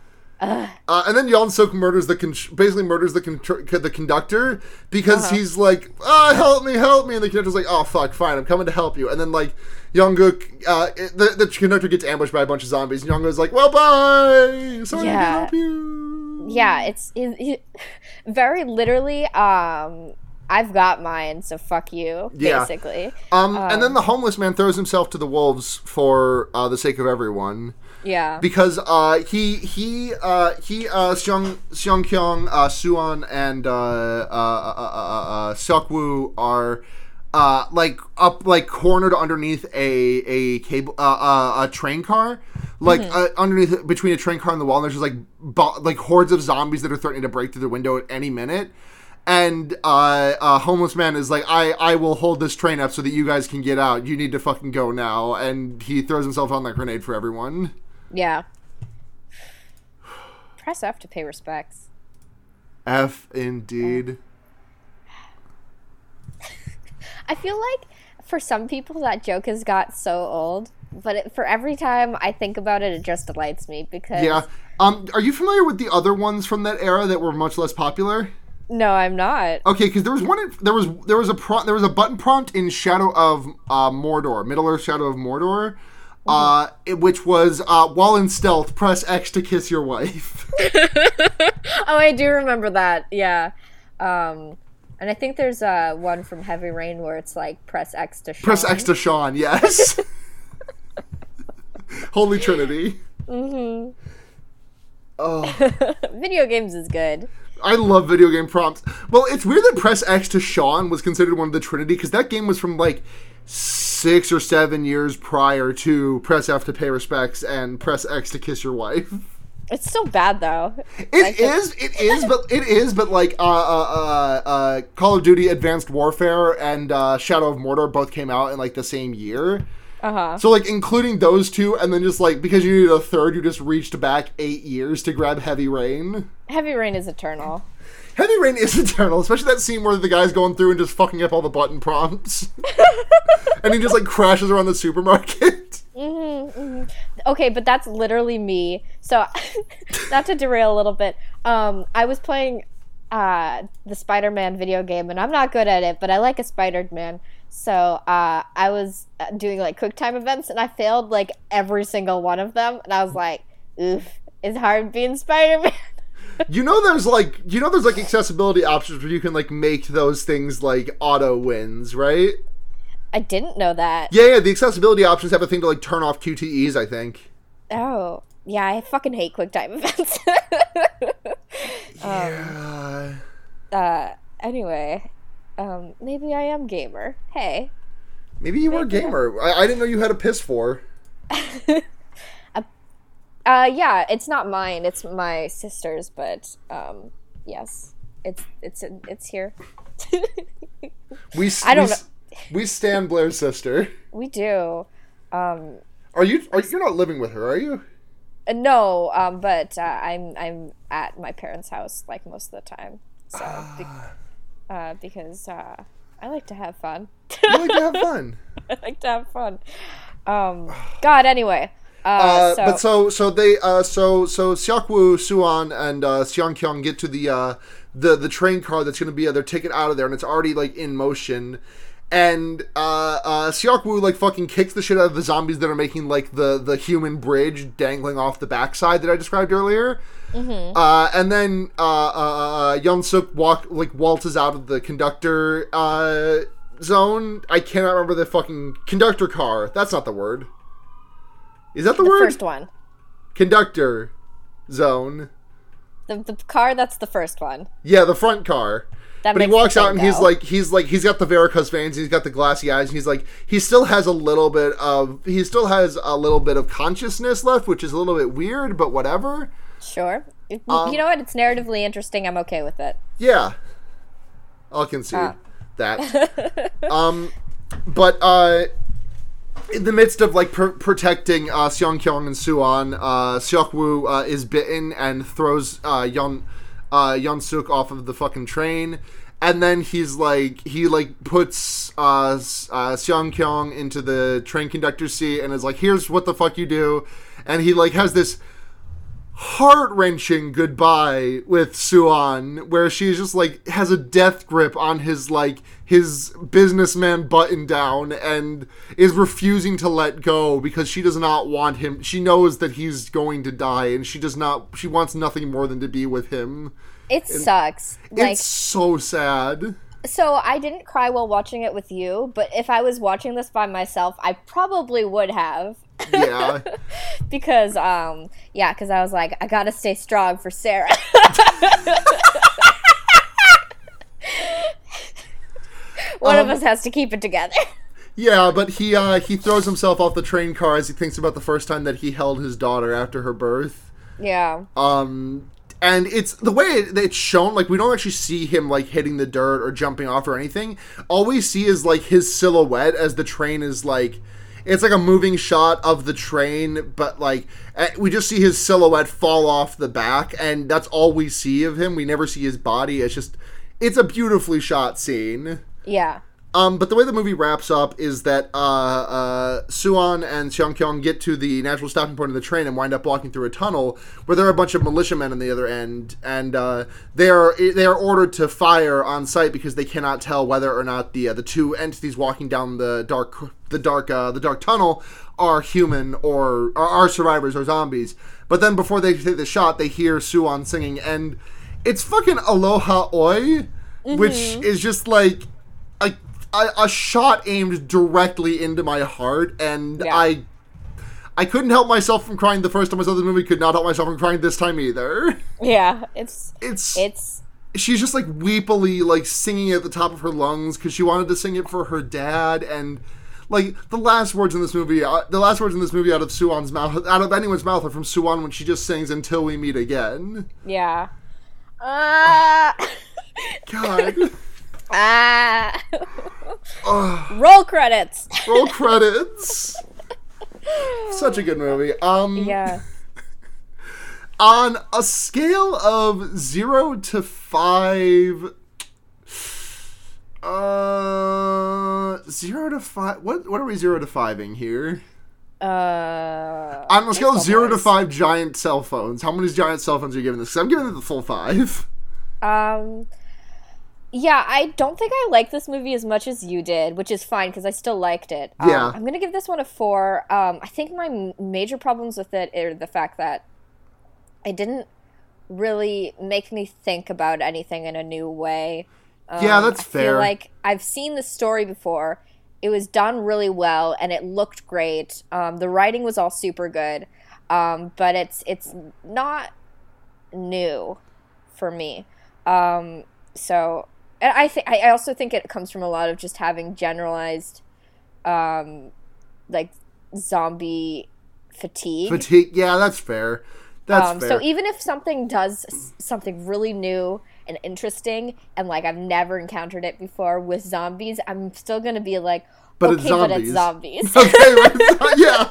Uh, and then Yeon Suk murders the con- basically murders the con- the conductor because Uh-huh. he's like, ah, help me, help me, and the conductor's like, oh fuck, fine, I'm coming to help you. And then like Jungkook, uh, the the conductor gets ambushed by a bunch of zombies, and Jungkook's like, well, bye, sorry Yeah. help you. Yeah, it's it, it- very literally um I've got mine, so fuck you, Yeah. basically. Um, and then the homeless man throws himself to the wolves for uh, the sake of everyone. Yeah. because uh, he he uh, he uh, Seong Seong Kyung, uh, Suan, and uh, uh, uh, uh, uh, uh, Seokwoo are uh, like up like cornered underneath a a cable uh, uh, a train car, like uh, underneath between a train car and the wall. And there's just like bo- like hordes of zombies that are threatening to break through the window at any minute. And uh, uh, homeless man is like, I, I will hold this train up so that you guys can get out. You need to fucking go now. And he throws himself on that grenade for everyone. Yeah. Press F to pay respects. F indeed. I feel like for some people that joke has got so old, but it, for every time I think about it, it just delights me because Yeah. Um, are you familiar with the other ones from that era that were much less popular? no, I'm not. Okay, because there was one. In, there was there was a pro, there was a button prompt in Shadow of uh, Mordor, Middle Earth Shadow of Mordor, uh, which was uh, while in stealth, press X to kiss your wife. Oh, I do remember that. Yeah. Um, and I think there's uh, one from Heavy Rain where it's like press X to Sean. press X to Sean. Yes. Holy Trinity. Mm-hmm. Oh. Video games is good. I love video game prompts. Well, it's weird that Press X to Sean was considered one of the Trinity because that game was from like six or seven years prior to Press F to pay respects and Press X to kiss your wife. It's still bad though. It is, it is, but it is, but like uh, uh, uh, uh, Call of Duty Advanced Warfare and uh, Shadow of Mordor both came out in like the same year. Uh huh. So like including those two, and then just like because you needed a third, you just reached back eight years to grab Heavy Rain. Heavy Rain is eternal. Heavy Rain is eternal, especially that scene where the guy's going through and just fucking up all the button prompts. and he just like crashes around the supermarket. Okay, but that's literally me. So, not to derail a little bit, um, I was playing uh, the Spider Man video game, and I'm not good at it, but I like a Spider Man. So, uh, I was uh, doing like quick time events, and I failed like every single one of them, and I was like, oof. It's hard being Spider Man. You know, there's like you know, there's like accessibility options where you can like make those things like auto wins, right? I didn't know that. Yeah, yeah. The accessibility options have a thing to like turn off QTEs. I think. Oh, yeah. I fucking hate quick time events. Yeah. uh, anyway, um, maybe I am gamer. Hey. Maybe you were a gamer. I, I didn't know you had a PS4. Uh, yeah, it's not mine. It's my sister's, but um, yes, it's it's it's here. We. I don't we, We stand Blair's sister. we do. Um, Are you? Are you're not living with her? Are you? uh, no, um, but uh, I'm I'm at my parents' house like most of the time. So, be- uh, because uh, I like to have fun. You like to have fun. I like to have fun. Um, God, anyway. Uh, Uh, so, but so so they uh so so Seok Woo, Suan, and uh, Seong Kyung get to the uh the the train car that's going to be uh, their ticket out of there, and it's already like in motion. And uh, uh, Seok Woo like fucking kicks the shit out of the zombies that are making like the the human bridge dangling off the backside that I described earlier. Uh, and then uh, uh, uh, Yeon Suk walk like waltzes out of the conductor uh, zone. I cannot remember the fucking conductor car. That's not the word. Is that the, the word? first one. conductor zone. The, the car that's the first one. Yeah, the front car. That But he walks out and he's like he's like he's got the varicose veins, he's got the glassy eyes, and he's like he still has a little bit of he still has a little bit of consciousness left, which is a little bit weird, but whatever. Sure. Um, you know what? It's narratively interesting. I'm okay with it. Yeah. I'll concede Ah. that. um but uh in the midst of like pr- protecting uh, Seong Kyung and Suan, uh, Seokwoo uh, is bitten and throws uh, Yeon uh, Suk off of the fucking train, and then he's like he like puts uh, uh, Seong Kyung into the train conductor seat and is like, "Here's what the fuck you do," and he like has this heart wrenching goodbye with Suan, where she's just like has a death grip on his like his businessman button down and is refusing to let go because she does not want him. She knows that he's going to die, and she does not. She wants nothing more than to be with him. It sucks. Like, it's so sad. so I didn't cry while watching it with you, but if I was watching this by myself, I probably would have. Yeah, because, um, yeah, because I was like, I gotta stay strong for Sarah. One Um, of us has to keep it together. yeah, but he uh, he throws himself off the train car as he thinks about the first time that he held his daughter after her birth. yeah. um and it's the way it, it's shown like we don't actually see him like hitting the dirt or jumping off or anything all we see is like his silhouette as the train is like it's like a moving shot of the train but like eh, we just see his silhouette fall off the back and that's all we see of him. We never see his body. It's just it's a beautifully shot scene. Yeah. um, but the way the movie wraps up is that uh, uh, Suan and Seong Kyung get to the natural stopping point of the train and wind up walking through a tunnel where there are a bunch of militiamen on the other end, and uh, they are they are ordered to fire on sight because they cannot tell whether or not the uh, the two entities walking down the dark the dark uh, the dark tunnel are human or, or are survivors or zombies. But then before they take the shot, they hear Suan singing, and it's fucking Aloha Oe, which is just like a, a, a shot aimed directly into my heart, and Yeah. I I couldn't help myself from crying the first time I saw the movie. Could not help myself from crying this time either. Yeah. It's, It's it's, she's just like weepily like singing at the top of her lungs because she wanted to sing it for her dad and. Like the last words in this movie, uh, the last words in this movie out of Suan's mouth, out of anyone's mouth, are from Suwan when she just sings "Until We Meet Again." yeah. Ah. God, ah. Ugh. Roll credits. roll credits. Such a good movie. Um, Yeah. on a scale of zero to five uh zero to five what what are we zero to fiving here Uh. on a scale of zero to five giant cell phones how many giant cell phones are you giving this i'm giving it the full five Um. Yeah, I don't think I like this movie as much as you did, which is fine because I still liked it. Um, Yeah. I'm gonna give this one a four. Um, I think my m- major problems with it are the fact that it didn't really make me think about anything in a new way. Yeah, that's I fair. feel like I've seen the story before. It was done really well and it looked great. Um, the writing was all super good, um, but it's it's not new for me. Um, so, and I think I also think it comes from a lot of just having generalized, um, like zombie fatigue. Fatigue. Yeah, that's fair. That's Um, fair. so even if something does something really new and interesting, and like I've never encountered it before with zombies, I'm still gonna be like, But okay, it's but it's zombies." zombies. okay, right. yeah,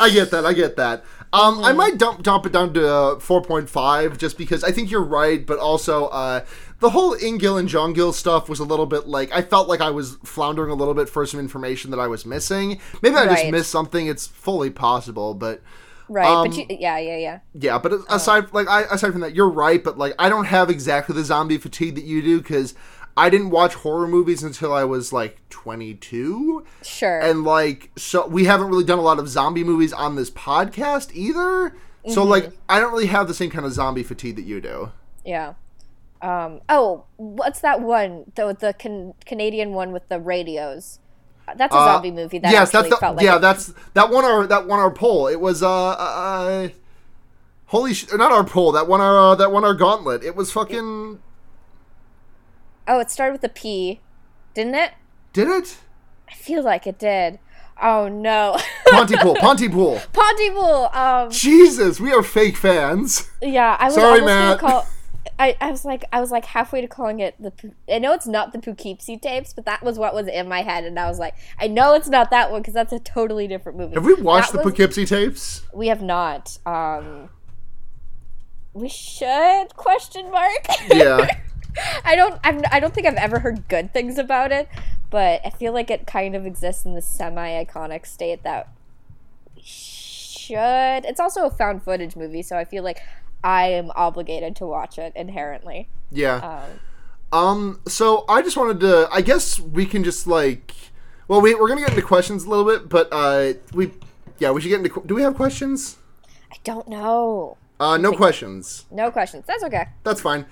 I get that. I get that. Um, Mm-hmm. I might dump dump it down to uh, four point five just because I think you're right, but also uh, the whole Ingil and Jong-gil stuff was a little bit like I felt like I was floundering a little bit for some information that I was missing. Maybe I just missed something. It's fully possible, but right? Um, but you, yeah, yeah, yeah. yeah. But aside like I, aside from that, you're right. But like I don't have exactly the zombie fatigue that you do because. I didn't watch horror movies until I was like 22 Sure. and like so we haven't really done a lot of zombie movies on this podcast either so Mm-hmm. like i don't really have the same kind of zombie fatigue that you do yeah. Um. Oh, what's that one? The the can, Canadian one with the radios. Uh, That's a Uh, zombie movie. That yes that's the, felt like yeah it- that's that one our that one our poll it was uh, uh holy sh- not our poll that one our uh, that one our gauntlet it was fucking Oh, it started with a P, didn't it? did it I feel like it did. Oh no. pontypool pontypool Pontypool. Um. jesus we are fake fans Yeah, I was Sorry, Matt. call. I, I was like I was like halfway to calling it the. I know it's not the Poughkeepsie tapes, but that was what was in my head, and I was like, I know it's not that one because that's a totally different movie. have we watched That the was- poughkeepsie tapes We have not. Um, we should question mark. yeah I don't. I'm, I don't think I've ever heard good things about it, but I feel like it kind of exists in the semi-iconic state that we should. It's also a found footage movie, so I feel like I am obligated to watch it inherently. yeah Um, Um, so I just wanted to. I guess we can just like. Well, we we're gonna get into questions a little bit, but uh, we, yeah, we should get into. Do we have questions? I don't know. Uh, no questions. No questions. That's okay. That's fine.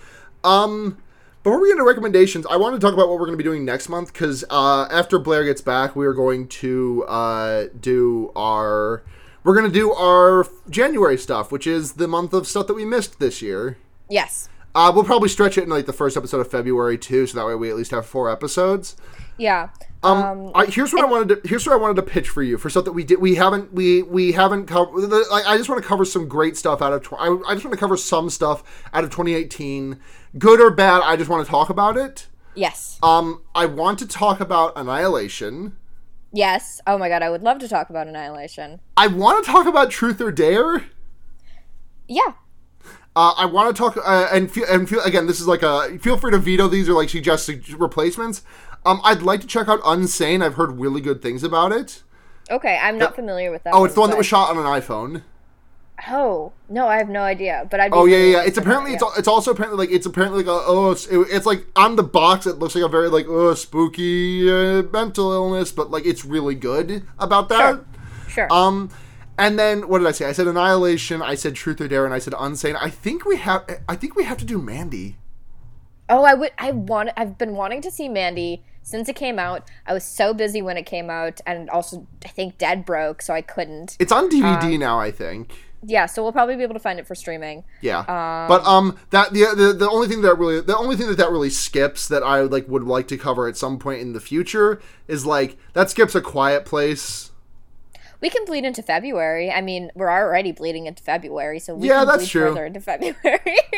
Um, before we get into recommendations, I want to talk about what we're going to be doing next month because uh, after Blair gets back, we are going to uh, do our. We're going to do our January stuff, which is the month of stuff that we missed this year. Yes. Uh, we'll probably stretch it in like the first episode of February too, so that way we at least have four episodes. Yeah. Um, I, here's what I wanted to here's what I wanted to pitch for you for stuff that we did we haven't we we haven't covered. Like, I just want to cover some great stuff out of. Tw- I, I just want to cover some stuff out of 2018, good or bad. I just want to talk about it. Yes. Um, I want to talk about Annihilation. Yes. Oh my god, I would love to talk about Annihilation. I want to talk about Truth or Dare. Yeah. Uh, I want to talk uh, and feel and feel again. This is like a feel free to veto these or like suggest replacements. Um, I'd like to check out Unsane. I've heard really good things about it. Okay, I'm not familiar with that. Oh, it's the one that was shot on an iPhone. Oh no, I have no idea. But I'd. Oh yeah, yeah. It's apparently it's it's also apparently like it's apparently like a, oh it's, it- it's like on the box it looks like a very like oh spooky uh, mental illness, but like it's really good about that. yeah. sure. Um, and then what did I say? I said Annihilation. I said Truth or Dare, and I said Unsane. I think we have. I think we have to do Mandy. Oh, I would. I want. I've been wanting to see Mandy since it came out. I was so busy when it came out, and also I think Dead broke, so I couldn't. It's on DVD Um, now. I think. Yeah, so we'll probably be able to find it for streaming. Yeah, but um, that the, the the only thing that really the only thing that that really skips that I like would like to cover at some point in the future is like that skips a Quiet Place. We can bleed into February. I mean, we're already bleeding into February, so we Yeah, can that's bleed true. further into February.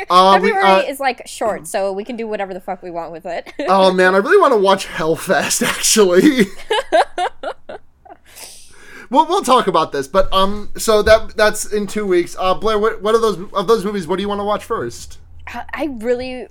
Uh, we- February uh, is like short, so we can do whatever the fuck we want with it. Oh man, I really want to watch Hellfest actually. We'll, we'll talk about this, but um, so that that's in two weeks. Uh, Blair, what what are those of those movies? What do you want to watch first? I really.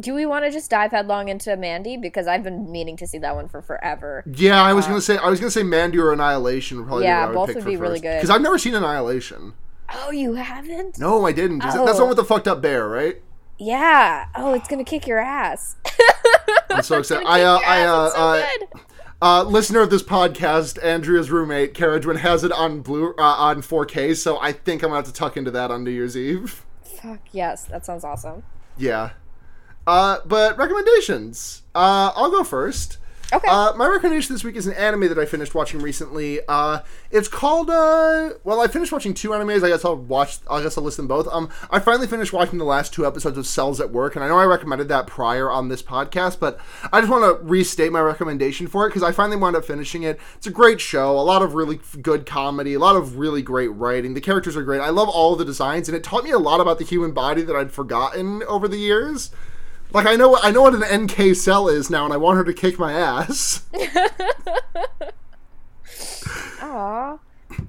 Do we want to just dive headlong into Mandy because I've been meaning to see that one for forever. Yeah, I was gonna say I was gonna say Mandy or Annihilation would probably Uh, Yeah, would both would be really good. because I've never seen Annihilation. Oh, you haven't? No, I didn't. It- That's the Oh. one with the fucked up bear, right? Yeah. Oh, it's gonna kick your ass. I'm so excited. I uh, I uh, It's so uh, good. Uh, listener of this podcast, Andrea's roommate, Carriagewin, has it on blue uh, on 4K, so I think I'm gonna have to tuck into that on New Year's Eve. Fuck yes, that sounds awesome. Yeah. Uh, but recommendations. Uh, I'll go first. Okay. Uh, my recommendation this week is an anime that I finished watching recently. Uh, it's called. Uh, well, I finished watching two animes. I guess I'll watch. I guess I'll list them both. Um, I finally finished watching the last two episodes of Cells at Work, and I know I recommended that prior on this podcast, but I just want to restate my recommendation for it because I finally wound up finishing it. It's a great show. A lot of really good comedy. A lot of really great writing. The characters are great. I love all the designs, and it taught me a lot about the human body that I'd forgotten over the years. Like I know I know what an NK cell is now, and I want her to kick my ass. Aw.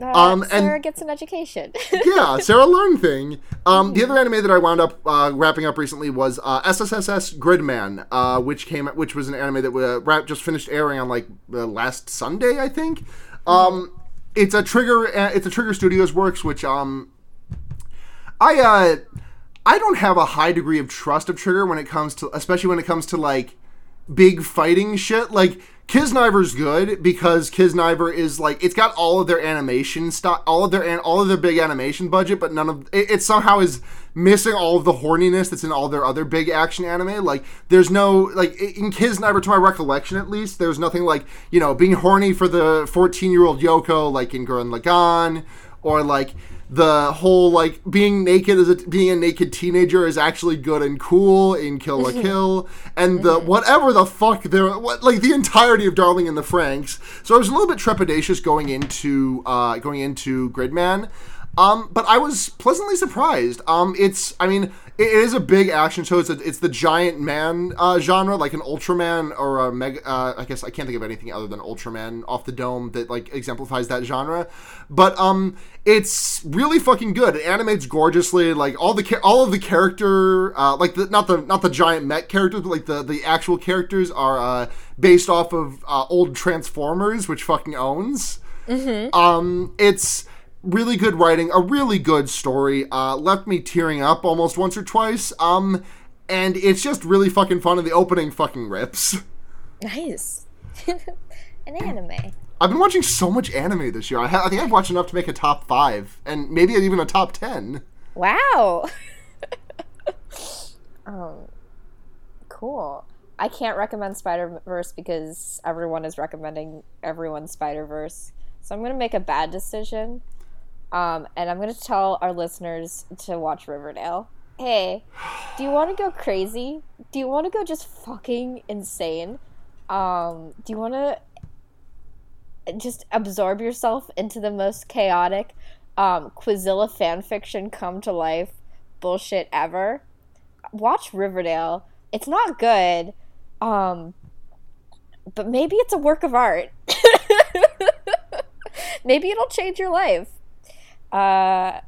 Uh, Um, and- Sarah gets an education. yeah, Sarah Learn thing. Um, the other anime that I wound up uh, wrapping up recently was uh, SSSS Gridman, uh, which came which was an anime that uh, just finished airing on like uh, last Sunday, I think. Um, it's a Trigger uh, it's a Trigger Studios works, which um, I uh, I don't have a high degree of trust of Trigger when it comes to, especially when it comes to like big fighting shit. Like Kiznaiver's good because Kiznaiver is like it's got all of their animation stuff, all of their an- all of their big animation budget, but none of it, it somehow is missing all of the horniness that's in all their other big action anime. Like there's no like in Kiznaiver, to my recollection at least, there's nothing like you know being horny for the 14 year old Yoko like in Gurren Lagann or like the whole like being naked as a being a naked teenager is actually good and cool in Kill la Kill, and the whatever the fuck there, what like the entirety of Darling in the Franxx. So I was a little bit trepidatious going into uh, going into Gridman. Um, but I was pleasantly surprised. Um, it's, I mean, it is a big action show. It's, a, it's the giant man uh, genre, like an Ultraman or a Mega. Uh, I guess I can't think of anything other than Ultraman off the dome that like exemplifies that genre. But um, it's really fucking good. It animates gorgeously. Like all the all of the character, uh, like the not the not the giant mech characters, but like the the actual characters are uh, based off of uh, old Transformers, which fucking owns. Um, it's really good writing, a really good story. Uh, left me tearing up almost once or twice. Um, and it's just really fucking fun. And the opening fucking rips. nice. An anime. I've been watching so much anime this year. I, ha- I think I've watched enough to make a top five, and maybe even a top ten. Wow. um, cool. I can't recommend Spider Verse because everyone is recommending everyone's Spider Verse. So I'm gonna make a bad decision. Um, and I'm gonna tell our listeners to watch Riverdale. Hey, do you want to go crazy? Do you want to go just fucking insane? Um, do you want to just absorb yourself into the most chaotic um, Quizilla fanfiction come to life bullshit ever? Watch Riverdale. It's not good, um, but maybe it's a work of art. maybe it'll change your life. Uh,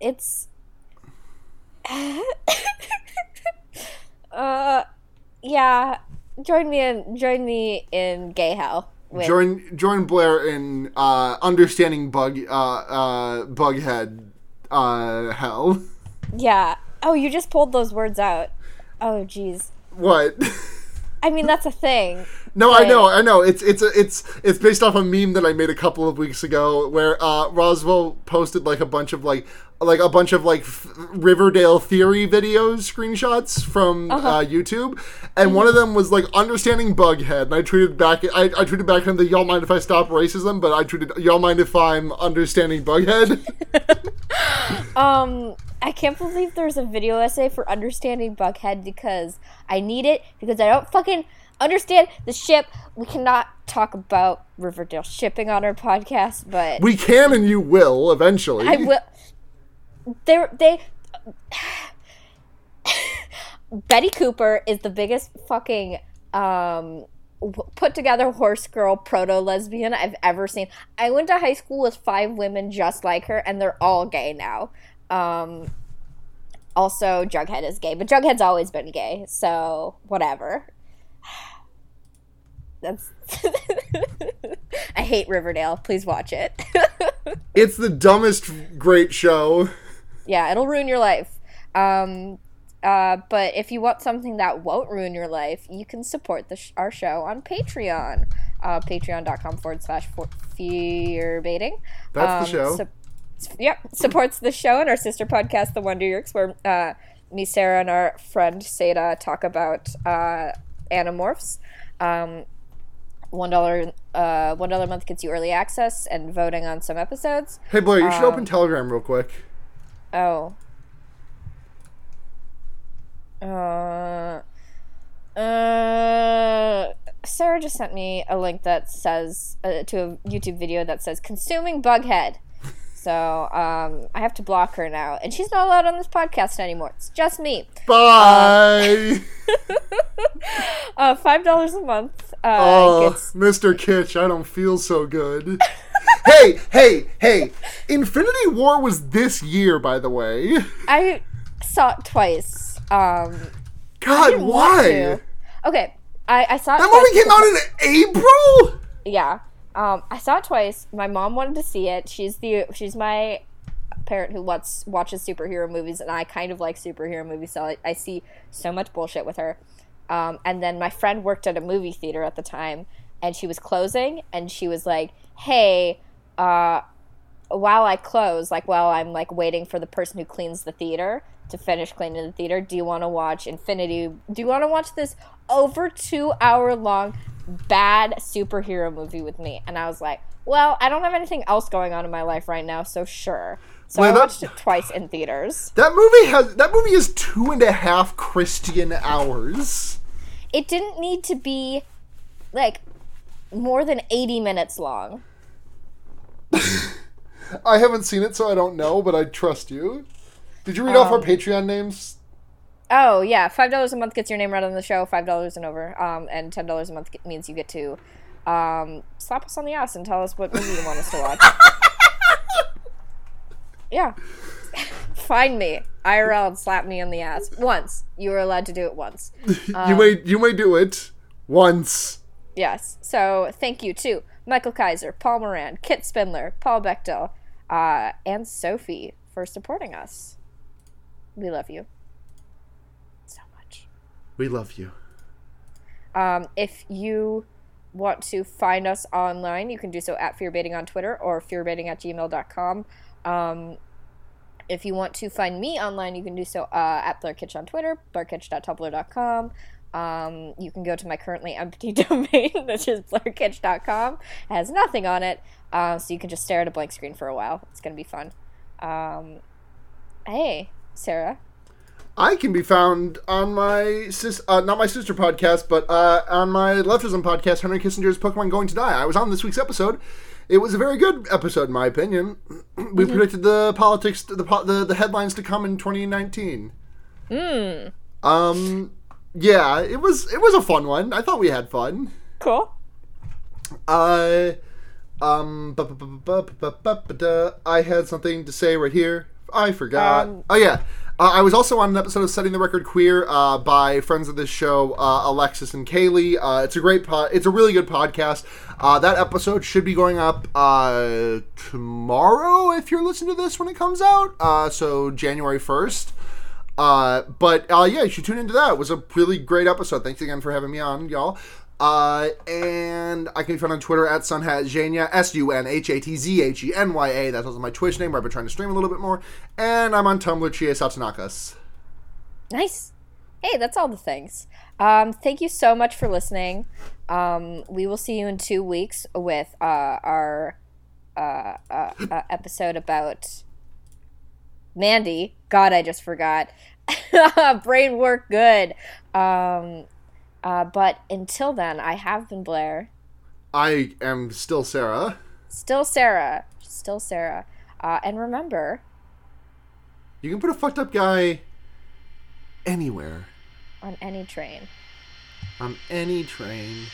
it's. uh, yeah. Join me in join me in gay hell. with- Join join Blair in uh, understanding bug uh, uh, bughead uh, hell. Yeah. Oh, you just pulled those words out. Oh, jeez. What? I mean, that's a thing. No, I know, I know. It's it's a, it's it's based off a meme that I made a couple of weeks ago where uh, Roswell posted like a bunch of like like a bunch of like f- Riverdale theory videos screenshots from uh YouTube, and one of them was like understanding Bughead, and I tweeted back I, I tweeted back him that y'all mind if I stop racism, but I tweeted y'all mind if I'm understanding Bughead. Um, I can't believe there's a video essay for understanding Bughead because I need it because I don't fucking understand the ship. We cannot talk about Riverdale shipping on our podcast, but we can and you will eventually. I will. They they. Betty Cooper is the biggest fucking um put together horse girl proto lesbian I've ever seen. I went to high school with five women just like her, and they're all gay now. Um, also, Jughead is gay, but Jughead's always been gay, so whatever. That's. I hate Riverdale. Please watch it. it's the dumbest great show. yeah, it'll ruin your life. Um, uh, but if you want something that won't ruin your life, you can support the sh- our show on Patreon. uh, patreon.com forward slash for- fear baiting. That's the show. Su- yep, supports the show and our sister podcast, The Wonder Yerks, where uh, me, Sarah, and our friend Seda talk about uh, Animorphs. Um, one dollar, uh, one dollar a month gets you early access and voting on some episodes. Hey Blair, you should Um, open Telegram real quick. Oh. Uh, uh, Sarah just sent me a link that says uh, to a YouTube video that says consuming bughead. So um, I have to block her now, and she's not allowed on this podcast anymore. It's just me. Bye. Uh, Five dollars a month uh, oh, gets Mr. Kitch, I don't feel so good. hey, hey, hey! Infinity War was this year, by the way. I saw it twice. Um, God, why? okay, I, I saw it That movie came out in April. yeah um i saw it twice. My mom wanted to see it. She's the she's my parent who wants watches superhero movies and i kind of like superhero movies so i, I see so much bullshit with her. Um, and then my friend worked at a movie theater at the time and she was closing and she was like hey uh while i close like while i'm like waiting for the person who cleans the theater to finish cleaning the theater do you want to watch infinity? Do you want to watch this over two hour long bad superhero movie with me? And i was like well i don't have anything else going on in my life right now so sure. So Wait, i watched it twice in theaters. That movie has that movie is two and a half Christian hours. it didn't need to be like more than 80 minutes long. I haven't seen it, so I don't know, but I trust you. Did you read off our Um, Patreon names? Oh yeah, five dollars a month gets your name read on the show. Five dollars and over, um, and ten dollars a month means you get to um, slap us on the ass and tell us what movie you want us to watch. yeah, find me IRL and slap me on the ass once. You are allowed to do it once. um, you may you may do it once. Yes. So thank you to Michael Kaiser, Paul Moran, Kit Spindler, Paul Bechtel, uh, and Sophie for supporting us. We love you so much. We love you. Um, if you want to find us online, you can do so at fearbaiting on Twitter or fearbaiting at gmail.com. Um, if you want to find me online, you can do so uh, at BlairKitch on Twitter, blairkitch.tumblr.com. Um, you can go to my currently empty domain, which is blairkitch.com. It has nothing on it, uh, so you can just stare at a blank screen for a while. It's going to be fun. Um, hey, Sarah. I can be found on my sis, uh, not my sister podcast, but uh, on my leftism podcast, Henry Kissinger's Pokemon Going to Die. I was on this week's episode. It was a very good episode, in my opinion. We mm-hmm. predicted the politics, the, the, the headlines to come in 2019. Hmm. Um, yeah, it was it was a fun one. I thought we had fun. Cool. Uh, um, I had something to say right here. I forgot. Um, oh yeah, uh, I was also on an episode of Setting the Record Queer uh, by friends of this show, uh, Alexis and Kaylee. Uh, it's a great pod. It's a really good podcast. Uh, that episode should be going up uh, tomorrow if you're listening to this when it comes out. Uh, so January first. Uh, but uh, yeah, you should tune into that. It was a really great episode. Thanks again for having me on, y'all. Uh, and I can be found on Twitter at sunhatzhenya, S U N H A T Z H E N Y A. That's also my Twitch name where I've been trying to stream a little bit more. And I'm on Tumblr, Chie Satsanakas. Nice. Hey, that's all the things. Um, thank you so much for listening. Um, we will see you in two weeks with uh, our uh, uh, uh, episode about Mandy. God, I just forgot. Brain work good. Um, uh, but until then, I have been Blair. I am still Sarah. Still Sarah. Still Sarah. Uh, and remember, You can put a fucked up guy anywhere on any train. on any train.